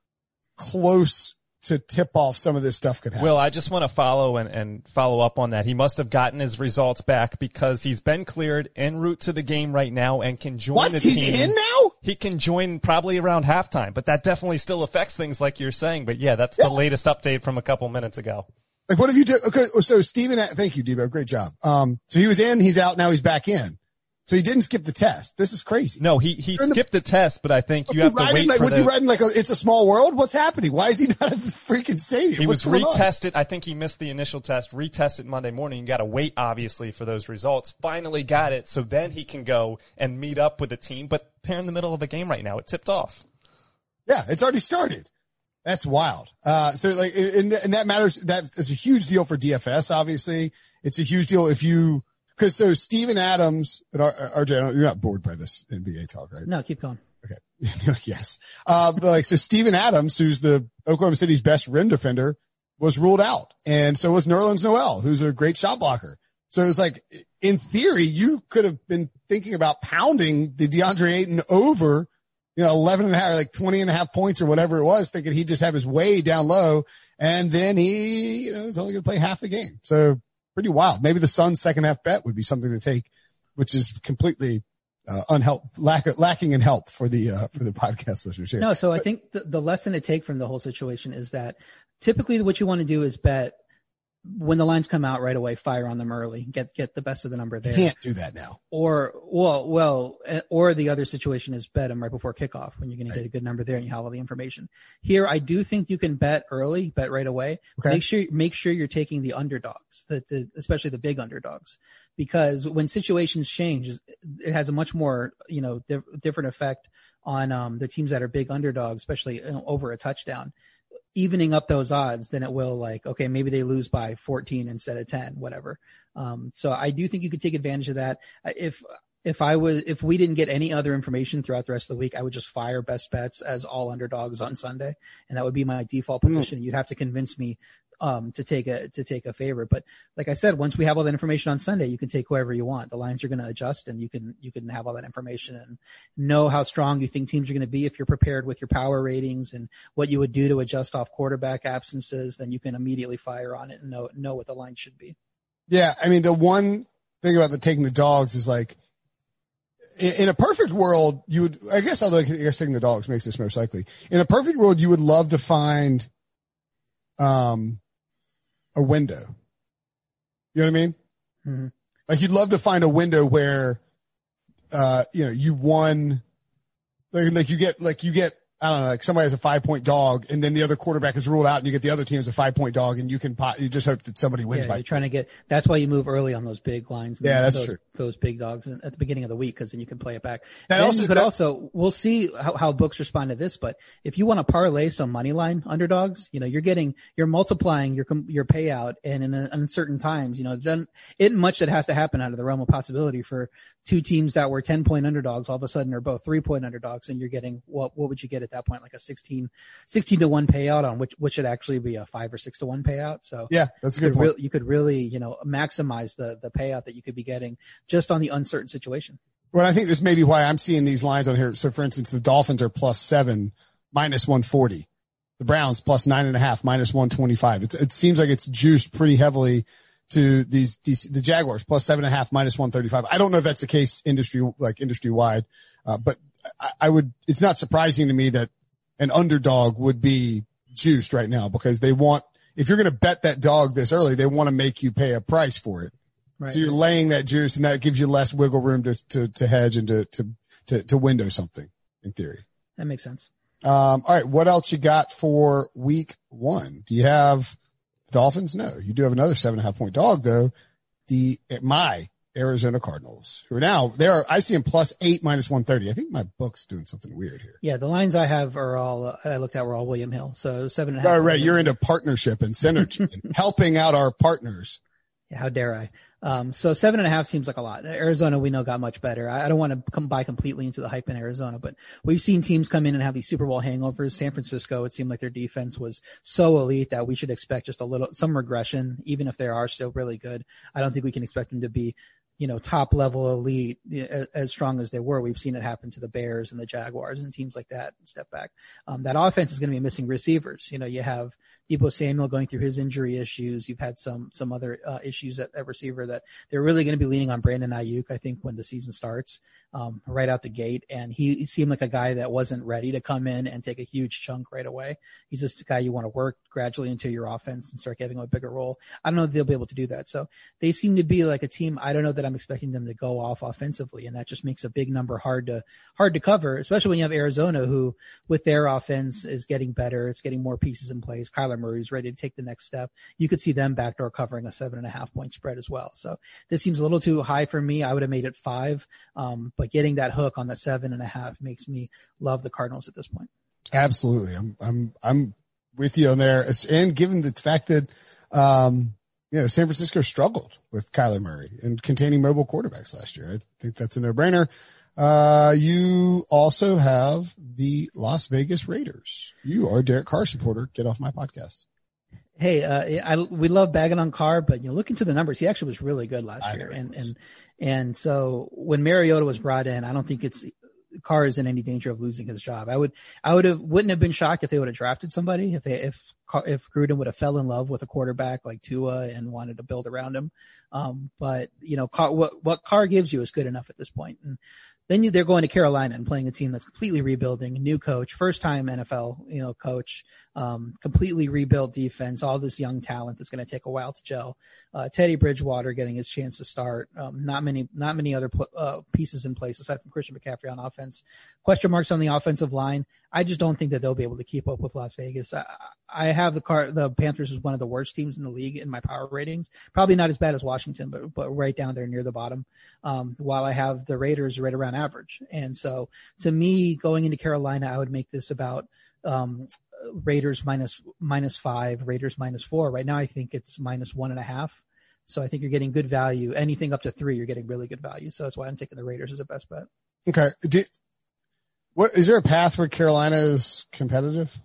[SPEAKER 1] close to tip off some of this stuff could happen.
[SPEAKER 3] Will, I just want to follow and, and follow up on that. He must have gotten his results back because he's been cleared en route to the game right now and can join
[SPEAKER 1] what?
[SPEAKER 3] the
[SPEAKER 1] He's
[SPEAKER 3] team.
[SPEAKER 1] in now?
[SPEAKER 3] He can join probably around halftime, but that definitely still affects things like you're saying. But yeah, that's
[SPEAKER 1] Yeah.
[SPEAKER 3] the latest update from a couple minutes ago.
[SPEAKER 1] Like, what have you done? Okay. So Steven, thank you, Debo. Great job. Um, so he was in, he's out, now he's back in. So he didn't skip the test. This is crazy.
[SPEAKER 3] No, he, he
[SPEAKER 1] in the-
[SPEAKER 3] skipped the test, but I think you have to wait
[SPEAKER 1] like,
[SPEAKER 3] for
[SPEAKER 1] was
[SPEAKER 3] the,
[SPEAKER 1] he riding like a, it's a small world? What's happening? Why is he not at this freaking stadium?
[SPEAKER 3] He
[SPEAKER 1] What's
[SPEAKER 3] was
[SPEAKER 1] going on?
[SPEAKER 3] retested. I think he missed the initial test, retested Monday morning. You got to wait, obviously, for those results. Finally got it. So then he can go and meet up with the team, but they're in the middle of a game right now. It tipped off.
[SPEAKER 1] Yeah, it's already started. That's wild. Uh, so like, and, and that matters. That is a huge deal for DFS. Obviously, it's a huge deal if you, cause so Steven Adams, and RJ, you're not bored by this NBA talk, right?
[SPEAKER 2] No, keep going.
[SPEAKER 1] Okay. yes. Uh, but like, so Steven Adams, who's the Oklahoma City's best rim defender, was ruled out. And so was Nerlens Noel, who's a great shot blocker. So it was like, in theory, you could have been thinking about pounding the DeAndre Ayton over, you know, 11 and a half, like 20 and a half points or whatever it was, thinking he'd just have his way down low. And then he, you know, is only going to play half the game. So pretty wild. Maybe the Suns second half bet would be something to take, which is completely, uh, unhelp, lack, lacking in help for the, uh, for the podcast listeners here.
[SPEAKER 2] No, so I think the, the lesson to take from the whole situation is that typically what you want to do is bet when the lines come out right away, fire on them early, get get the best of the number there.
[SPEAKER 1] Can't do that now.
[SPEAKER 2] Or well, well, eh, or the other situation is bet them right before kickoff when you're going
[SPEAKER 1] Right.
[SPEAKER 2] to get a good number there and you have all the information. Here, I do think you can bet early, bet right away.
[SPEAKER 1] Okay.
[SPEAKER 2] Make sure make sure you're taking the underdogs, the, the especially the big underdogs, because when situations change, it has a much more you know diff- different effect on um, the teams that are big underdogs, especially you know, over a touchdown evening up those odds than it will like okay maybe they lose by 14 instead of 10 whatever. Um, so i do think you could take advantage of that. If if i was if we didn't get any other information throughout the rest of the week i would just fire best bets as all underdogs on sunday. And that would be my default
[SPEAKER 1] Mm.
[SPEAKER 2] position. You'd have to convince me um, to take a to take a favorite but like i said once we have all that information on sunday you can take whoever you want the lines are going to adjust and you can you can have all that information and know how strong you think teams are going to be if you're prepared with your power ratings and what you would do to adjust off quarterback absences, then you can immediately fire on it and know know what the line should be.
[SPEAKER 1] Yeah, I mean the one thing about the taking the dogs is like in, in a perfect world you would I guess although I guess taking the dogs makes this most likely. In a perfect world you would love to find um a window. You know what I mean?
[SPEAKER 2] Mhm.
[SPEAKER 1] Like you'd love to find a window where uh you know you won like, like you get like you get I don't know, like somebody has a five point dog and then the other quarterback is ruled out and you get the other team as a five point dog and you can pot, you just hope that somebody wins
[SPEAKER 2] Yeah,
[SPEAKER 1] by
[SPEAKER 2] you're trying to get. That's why you move early on those big lines.
[SPEAKER 1] Yeah, that's true.
[SPEAKER 2] Those big dogs in- at the beginning of the week because then you can play it back.
[SPEAKER 1] That
[SPEAKER 2] Then
[SPEAKER 1] also-
[SPEAKER 2] you could
[SPEAKER 1] that-
[SPEAKER 2] also. We'll see how, how books respond to this, but if you want to parlay some money line underdogs, you know you're getting you're multiplying your your payout, and in uncertain times, you know, done it much that has to happen out of the realm of possibility for two teams that were ten point underdogs all of a sudden are both three point underdogs, and you're getting what what would you get at that point like a 16, 16 to one payout on which which should actually be a five or six to one payout. So
[SPEAKER 1] Yeah, that's a good point.
[SPEAKER 2] re- you could really, you know, maximize the the payout that you could be getting just on the uncertain situation.
[SPEAKER 1] Well, I think this may be why I'm seeing these lines on here. So, for instance, the Dolphins are plus seven, minus 140. The Browns plus nine and a half, minus 125. It's, it seems like it's juiced pretty heavily to these, these, the Jaguars plus seven and a half, minus 135. I don't know if that's the case industry, like industry wide, uh, but I, I would, it's not surprising to me that an underdog would be juiced right now because they want, if you're going to bet that dog this early, they want to make you pay a price for it.
[SPEAKER 2] Right.
[SPEAKER 1] So you're laying that juice and that gives you less wiggle room to, to, to hedge and to, to, to, to window something in theory.
[SPEAKER 2] that makes sense.
[SPEAKER 1] Um, all right. What else you got for week one? Do you have the Dolphins? No, you do have another seven and a half point dog though. The, my Arizona Cardinals who are now there. Are. I see them plus eight minus 130. I think my book's doing something weird here.
[SPEAKER 2] Yeah, the lines I have are all uh, I looked at were all William Hill. So seven and a half.
[SPEAKER 1] All right. You're into partnership and synergy and helping out our partners.
[SPEAKER 2] Yeah, how dare I? Um, so seven and a half seems like a lot. Arizona, we know got much better. I, I don't want to come buy completely into the hype in Arizona, but we've seen teams come in and have these Super Bowl hangovers. San Francisco, it seemed like their defense was so elite that we should expect just a little, some regression, even if they are still really good. I don't think we can expect them to be, you know, top level elite as, as strong as they were. We've seen it happen to the Bears and the Jaguars and teams like that step back. Um, that offense is going to be missing receivers. You know, you have Deebo Samuel going through his injury issues. You've had some some other uh, issues at, at receiver that they're really going to be leaning on Brandon Aiyuk. I think when the season starts, um, right out the gate, and he, he seemed like a guy that wasn't ready to come in and take a huge chunk right away. He's just a guy you want to work gradually into your offense and start giving him a bigger role. I don't know if they'll be able to do that. So they seem to be like a team. I don't know that I'm expecting them to go off offensively, and that just makes a big number hard to hard to cover, especially when you have Arizona, who with their offense is getting better. It's getting more pieces in place. Kyler Murray's ready to take the next step. You could see them backdoor covering a seven and a half point spread as well. So this seems a little too high for me. I would have made it five, um, but getting that hook on the seven and a half makes me love the Cardinals at this point.
[SPEAKER 1] Absolutely. I'm, I'm, I'm with you on there. And given the fact that, um, you know, San Francisco struggled with Kyler Murray and containing mobile quarterbacks last year. I think that's a no brainer. Uh, you also have the Las Vegas Raiders. You are a Derek Carr supporter. Get off my podcast.
[SPEAKER 2] Hey, uh, I, we love bagging on Carr, but you know, look into the numbers. He actually was really good last
[SPEAKER 1] I
[SPEAKER 2] year. And, and, and so when Mariota was brought in, I don't think it's, Carr is in any danger of losing his job. I would, I would have, wouldn't have been shocked if they would have drafted somebody, if they, if, if Gruden would have fell in love with a quarterback like Tua and wanted to build around him. Um, but you know, Carr, what, what Carr gives you is good enough at this point. And Then you, they're going to Carolina and playing a team that's completely rebuilding, new coach, first time NFL, you know, coach, um, completely rebuilt defense, all this young talent that's going to take a while to gel. Uh, Teddy Bridgewater getting his chance to start. Um, not many, not many other pl- uh, pieces in place aside from Christian McCaffrey on offense. Question marks on the offensive line. I just don't think that they'll be able to keep up with Las Vegas. I, I have the car, the Panthers as one of the worst teams in the league in my power ratings. Probably not as bad as Washington, but, but right down there near the bottom. Um, while I have the Raiders right around average. And so to me, going into Carolina, I would make this about, um, Raiders minus, minus five, Raiders minus four. Right now, I think it's minus one and a half. So I think you're getting good value. Anything up to three, you're getting really good value. So that's why I'm taking the Raiders as a best bet.
[SPEAKER 1] Okay. Do, what is there a path where Carolina is competitive?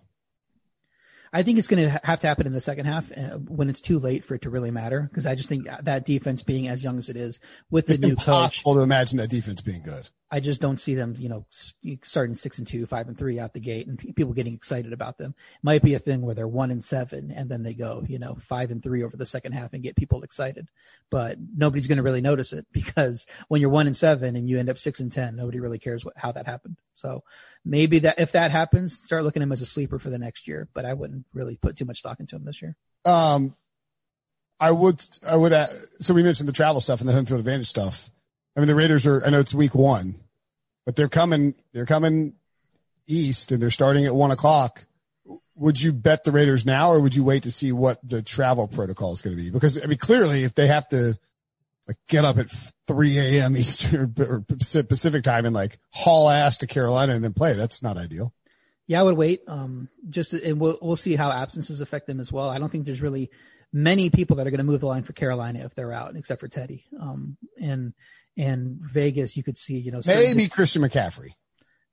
[SPEAKER 2] I think it's going to have to happen in the second half uh, when it's too late for it to really matter. Because I just think that defense being as young as it is with the
[SPEAKER 1] it's
[SPEAKER 2] new coach, impossible
[SPEAKER 1] to imagine that defense being good.
[SPEAKER 2] I just don't see them, you know, starting six and two, five and three out the gate, and people getting excited about them. Might be a thing where they're one and seven, and then they go, you know, five and three over the second half and get people excited. But nobody's going to really notice it because when you're one and seven and you end up six and ten, nobody really cares what, how that happened. So maybe that if that happens, start looking at him as a sleeper for the next year. But I wouldn't really put too much stock into him this year.
[SPEAKER 1] Um, I would, I would. Uh, so we mentioned the travel stuff and the home field advantage stuff. I mean, the Raiders are. I know it's week one, but they're coming. They're coming east, and they're starting at one o'clock. Would you bet the Raiders now, or would you wait to see what the travel protocol is going to be? Because I mean, clearly, if they have to like get up at 3 a.m. Eastern or Pacific time and like haul ass to Carolina and then play, that's not ideal.
[SPEAKER 2] Yeah, I would wait. Um, just and we'll we'll see how absences affect them as well. I don't think there's really many people that are going to move the line for Carolina if they're out, except for Teddy. Um, and and Vegas, you could see, you know,
[SPEAKER 1] maybe Christian McCaffrey.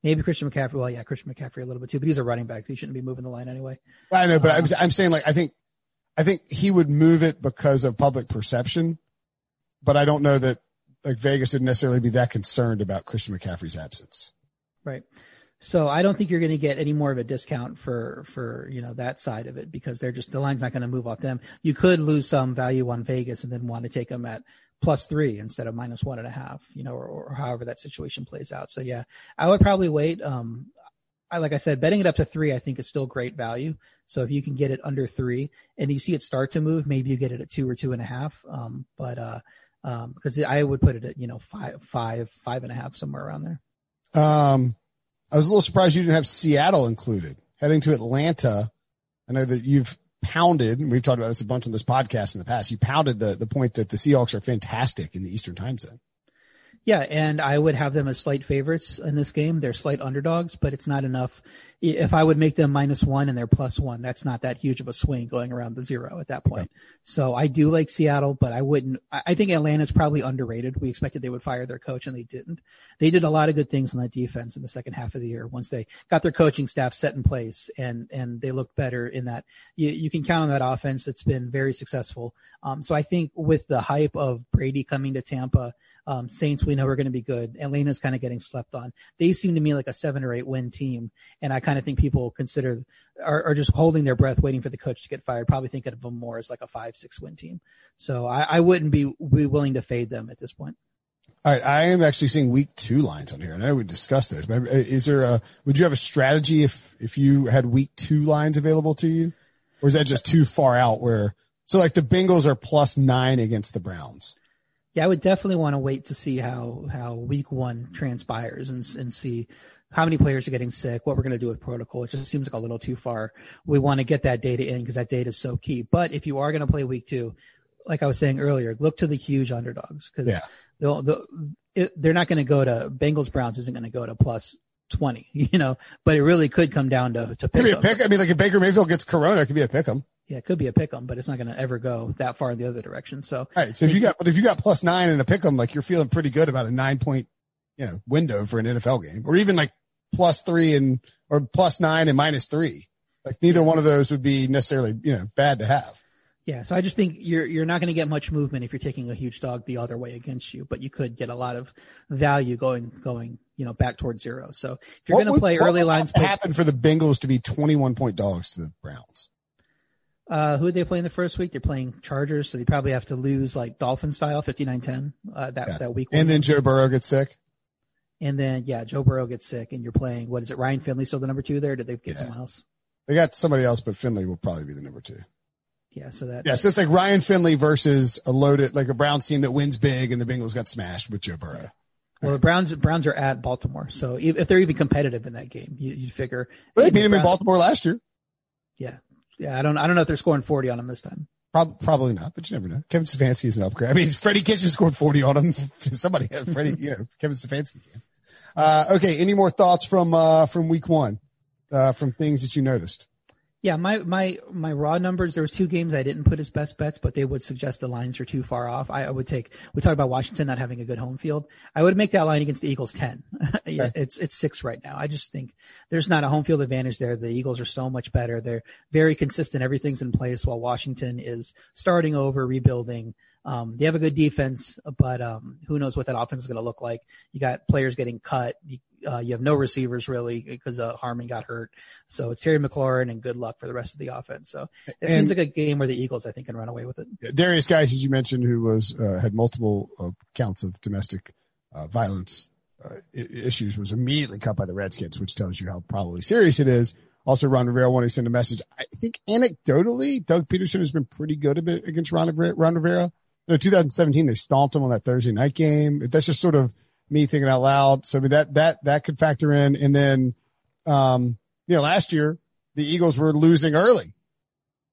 [SPEAKER 2] Maybe Christian McCaffrey. Well, yeah, Christian McCaffrey a little bit too, but he's a running back, so he shouldn't be moving the line anyway.
[SPEAKER 1] I know, but um, I'm, I'm saying like I think I think he would move it because of public perception, but I don't know that like Vegas would necessarily be that concerned about Christian McCaffrey's absence.
[SPEAKER 2] Right. So I don't think you're going to get any more of a discount for, for, you know, that side of it because they're just, the line's not going to move off them. You could lose some value on Vegas and then want to take them at plus three instead of minus one and a half, you know, or, or however that situation plays out. So yeah, I would probably wait. Um, I, like I said, betting it up to three, I think is still great value. So if you can get it under three and you see it start to move, maybe you get it at two or two and a half. Um, but, uh, um, cause I would put it at, you know, five, five, five and a half, somewhere around there.
[SPEAKER 1] Um, I was a little surprised you didn't have Seattle included heading to Atlanta. I know that you've pounded, and we've talked about this a bunch on this podcast in the past. You pounded the, the point that the Seahawks are fantastic in the Eastern time zone.
[SPEAKER 2] Yeah, and I would have them as slight favorites in this game. They're slight underdogs, but it's not enough. If I would make them minus one and they're plus one, that's not that huge of a swing going around the zero at that point. Okay. So I do like Seattle, but I wouldn't. I think Atlanta's probably underrated. We expected they would fire their coach and they didn't. They did a lot of good things on that defense in the second half of the year once they got their coaching staff set in place and and they looked better in that. You, you can count on that offense. It's been very successful. Um, so I think with the hype of Brady coming to Tampa um, Saints, we know are going to be good. Atlanta's kind of getting slept on. They seem to me like a seven or eight win team. And I kind of think people consider, are, are, just holding their breath, waiting for the coach to get fired, probably thinking of them more as like a five, six win team. So I, I wouldn't be, be willing to fade them at this point.
[SPEAKER 1] All right. I am actually seeing week two lines on here. And I know we discussed this, but uh, is there a, would you have a strategy if, if you had week two lines available to you? Or is that just too far out where, so like the Bengals are plus nine against the Browns.
[SPEAKER 2] Yeah, I would definitely want to wait to see how how week one transpires and and see how many players are getting sick, what we're going to do with protocol. It just seems like a little too far. We want to get that data in because that data is so key. But if you are going to play week two, like I was saying earlier, look to the huge underdogs because yeah. they'll, they'll, they're not going to go to Bengals Browns isn't going to go to plus 20, you know, but it really could come down to, to
[SPEAKER 1] pick. Could be a pick. I mean, like if Baker Mayfield gets Corona, it could be a pick 'em
[SPEAKER 2] yeah, it could be a pick 'em, but it's not going to ever go that far in the other direction. So,
[SPEAKER 1] right. So if you got, but if you got plus nine and a pick 'em, like you're feeling pretty good about a nine point, you know, window for an NFL game, or even like plus three and or plus nine and minus three. Like neither one of those would be necessarily, you know, bad to have.
[SPEAKER 2] Yeah, so I just think you're you're not going to get much movement if you're taking a huge dog the other way against you, but you could get a lot of value going going you know back towards zero. So if you're going to play early lines,
[SPEAKER 1] what happen for the Bengals to be 21 point dogs to the Browns?
[SPEAKER 2] Uh, who they play in the first week? They're playing Chargers, so they probably have to lose like Dolphin style, 59-10, uh, that, yeah. that week.
[SPEAKER 1] And then Joe Burrow gets sick.
[SPEAKER 2] And then, yeah, Joe Burrow gets sick and you're playing, what is it? Ryan Finley still the number two there? Did they get
[SPEAKER 1] Yeah.
[SPEAKER 2] someone else?
[SPEAKER 1] They got somebody else, but Finley will probably be the number two.
[SPEAKER 2] Yeah. So that,
[SPEAKER 1] Yeah, so it's like Ryan Finley versus a loaded, like a Browns team that wins big, and the Bengals got smashed with Joe Burrow.
[SPEAKER 2] well, the Browns, Browns are at Baltimore. So if if they're even competitive in that game, you, you figure.
[SPEAKER 1] But they beat him in
[SPEAKER 2] Browns-
[SPEAKER 1] Baltimore last year.
[SPEAKER 2] Yeah. Yeah. I don't, I don't know if they're scoring 40 on them this time.
[SPEAKER 1] Prob- probably not, but you never know. Kevin Stefanski is an upgrade. I mean, Freddie Kitchen scored 40 on him. Somebody had Freddie, you know, Kevin Stefanski can. Uh, okay. Any more thoughts from, uh, from week one, uh, from things that you noticed?
[SPEAKER 2] Yeah, my my my raw numbers. There was two games I didn't put as best bets, but they would suggest the lines are too far off. I, I would take. We talked about Washington not having a good home field. I would make that line against the Eagles ten. Yeah,
[SPEAKER 1] Okay.
[SPEAKER 2] It's it's six right now. I just think there's not a home field advantage there. The Eagles are so much better. They're very consistent. Everything's in place while Washington is starting over, rebuilding. Um, they have a good defense, but um, who knows what that offense is going to look like? You got players getting cut. You, uh, you have no receivers really because uh, Harmon got hurt. So it's Terry McLaurin and good luck for the rest of the offense. So it
[SPEAKER 1] And-
[SPEAKER 2] seems like a game where the Eagles, I think, can run away with it.
[SPEAKER 1] Derrius Guice, as you mentioned, who was, uh, had multiple uh, counts of domestic, uh, violence, uh, i- issues was immediately cut by the Redskins, which tells you how probably serious it is. Also, Ron Rivera wanted to send a message. I think anecdotally, Doug Pederson has been pretty good a bit against Ron. Ron Rivera. Know, 2017, they stomped him on that Thursday night game. That's just sort of me thinking out loud. So I mean, that, that, that could factor in. And then, um, you know, last year the Eagles were losing early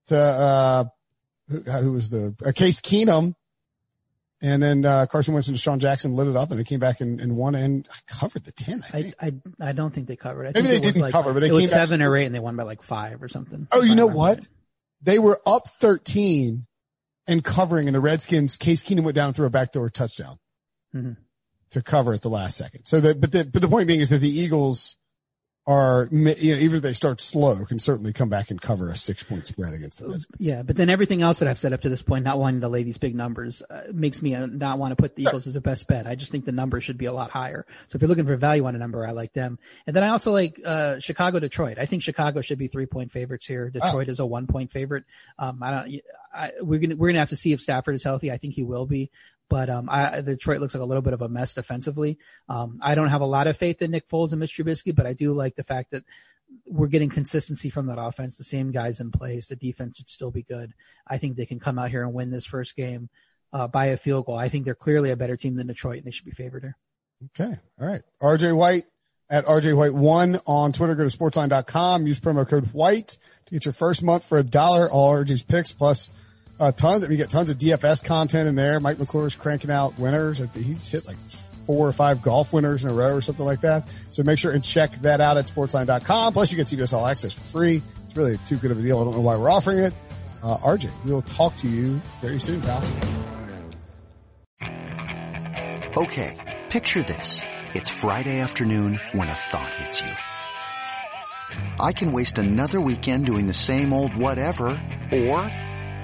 [SPEAKER 1] to, uh, who, who was the, uh, Case Keenum. And then, uh, Carson Wentz and DeSean Jackson lit it up and they came back and, and won and covered the 10, I
[SPEAKER 2] I,
[SPEAKER 1] think.
[SPEAKER 2] I, I don't think they covered. I
[SPEAKER 1] Maybe
[SPEAKER 2] think
[SPEAKER 1] they
[SPEAKER 2] it
[SPEAKER 1] didn't
[SPEAKER 2] like,
[SPEAKER 1] cover, but they
[SPEAKER 2] it was
[SPEAKER 1] came back-
[SPEAKER 2] seven or eight and they won by like five or something.
[SPEAKER 1] Oh, you know what?
[SPEAKER 2] right.
[SPEAKER 1] They were up 13 and covering and the Redskins, Case Keenum went down through threw a backdoor touchdown
[SPEAKER 2] Mhm.
[SPEAKER 1] to cover at the last second. So the, but the, but the point being is that the Eagles are, you know, even if they start slow, can certainly come back and cover a six point spread against the Redskins.
[SPEAKER 2] Yeah, but then everything else that I've said up to this point, not wanting to lay these big numbers, uh, makes me uh, not want to put the Eagles as a best bet. I just think the number should be a lot higher. So if you're looking for value on a number, I like them. And then I also like uh, Chicago, Detroit. I think Chicago should be three point favorites here. Detroit is a one point favorite. Um, I don't. I, we're gonna we're gonna have to see if Stafford is healthy. I think he will be. But um, I, Detroit looks like a little bit of a mess defensively. Um, I don't have a lot of faith in Nick Foles and Mitch Trubisky, but I do like the fact that we're getting consistency from that offense. The same guys in place. The defense should still be good. I think they can come out here and win this first game uh, by a field goal. I think they're clearly a better team than Detroit, and they should be favored here.
[SPEAKER 1] Okay. All right. RJ White at RJ White one on Twitter. Go to sportsline.com. Use promo code white to get your first month for a dollar. All RJ's picks plus a ton we get tons of DFS content in there. Mike McClure's cranking out winners. He's hit like four or five golf winners in a row or something like that. So make sure and check that out at sportsline.com. Plus you get CBS All Access for free. It's really too good of a deal. I don't know why we're offering it. Uh, RJ, we'll talk to you very soon, pal.
[SPEAKER 6] Okay, picture this. It's Friday afternoon when a thought hits you. I can waste another weekend doing the same old whatever, or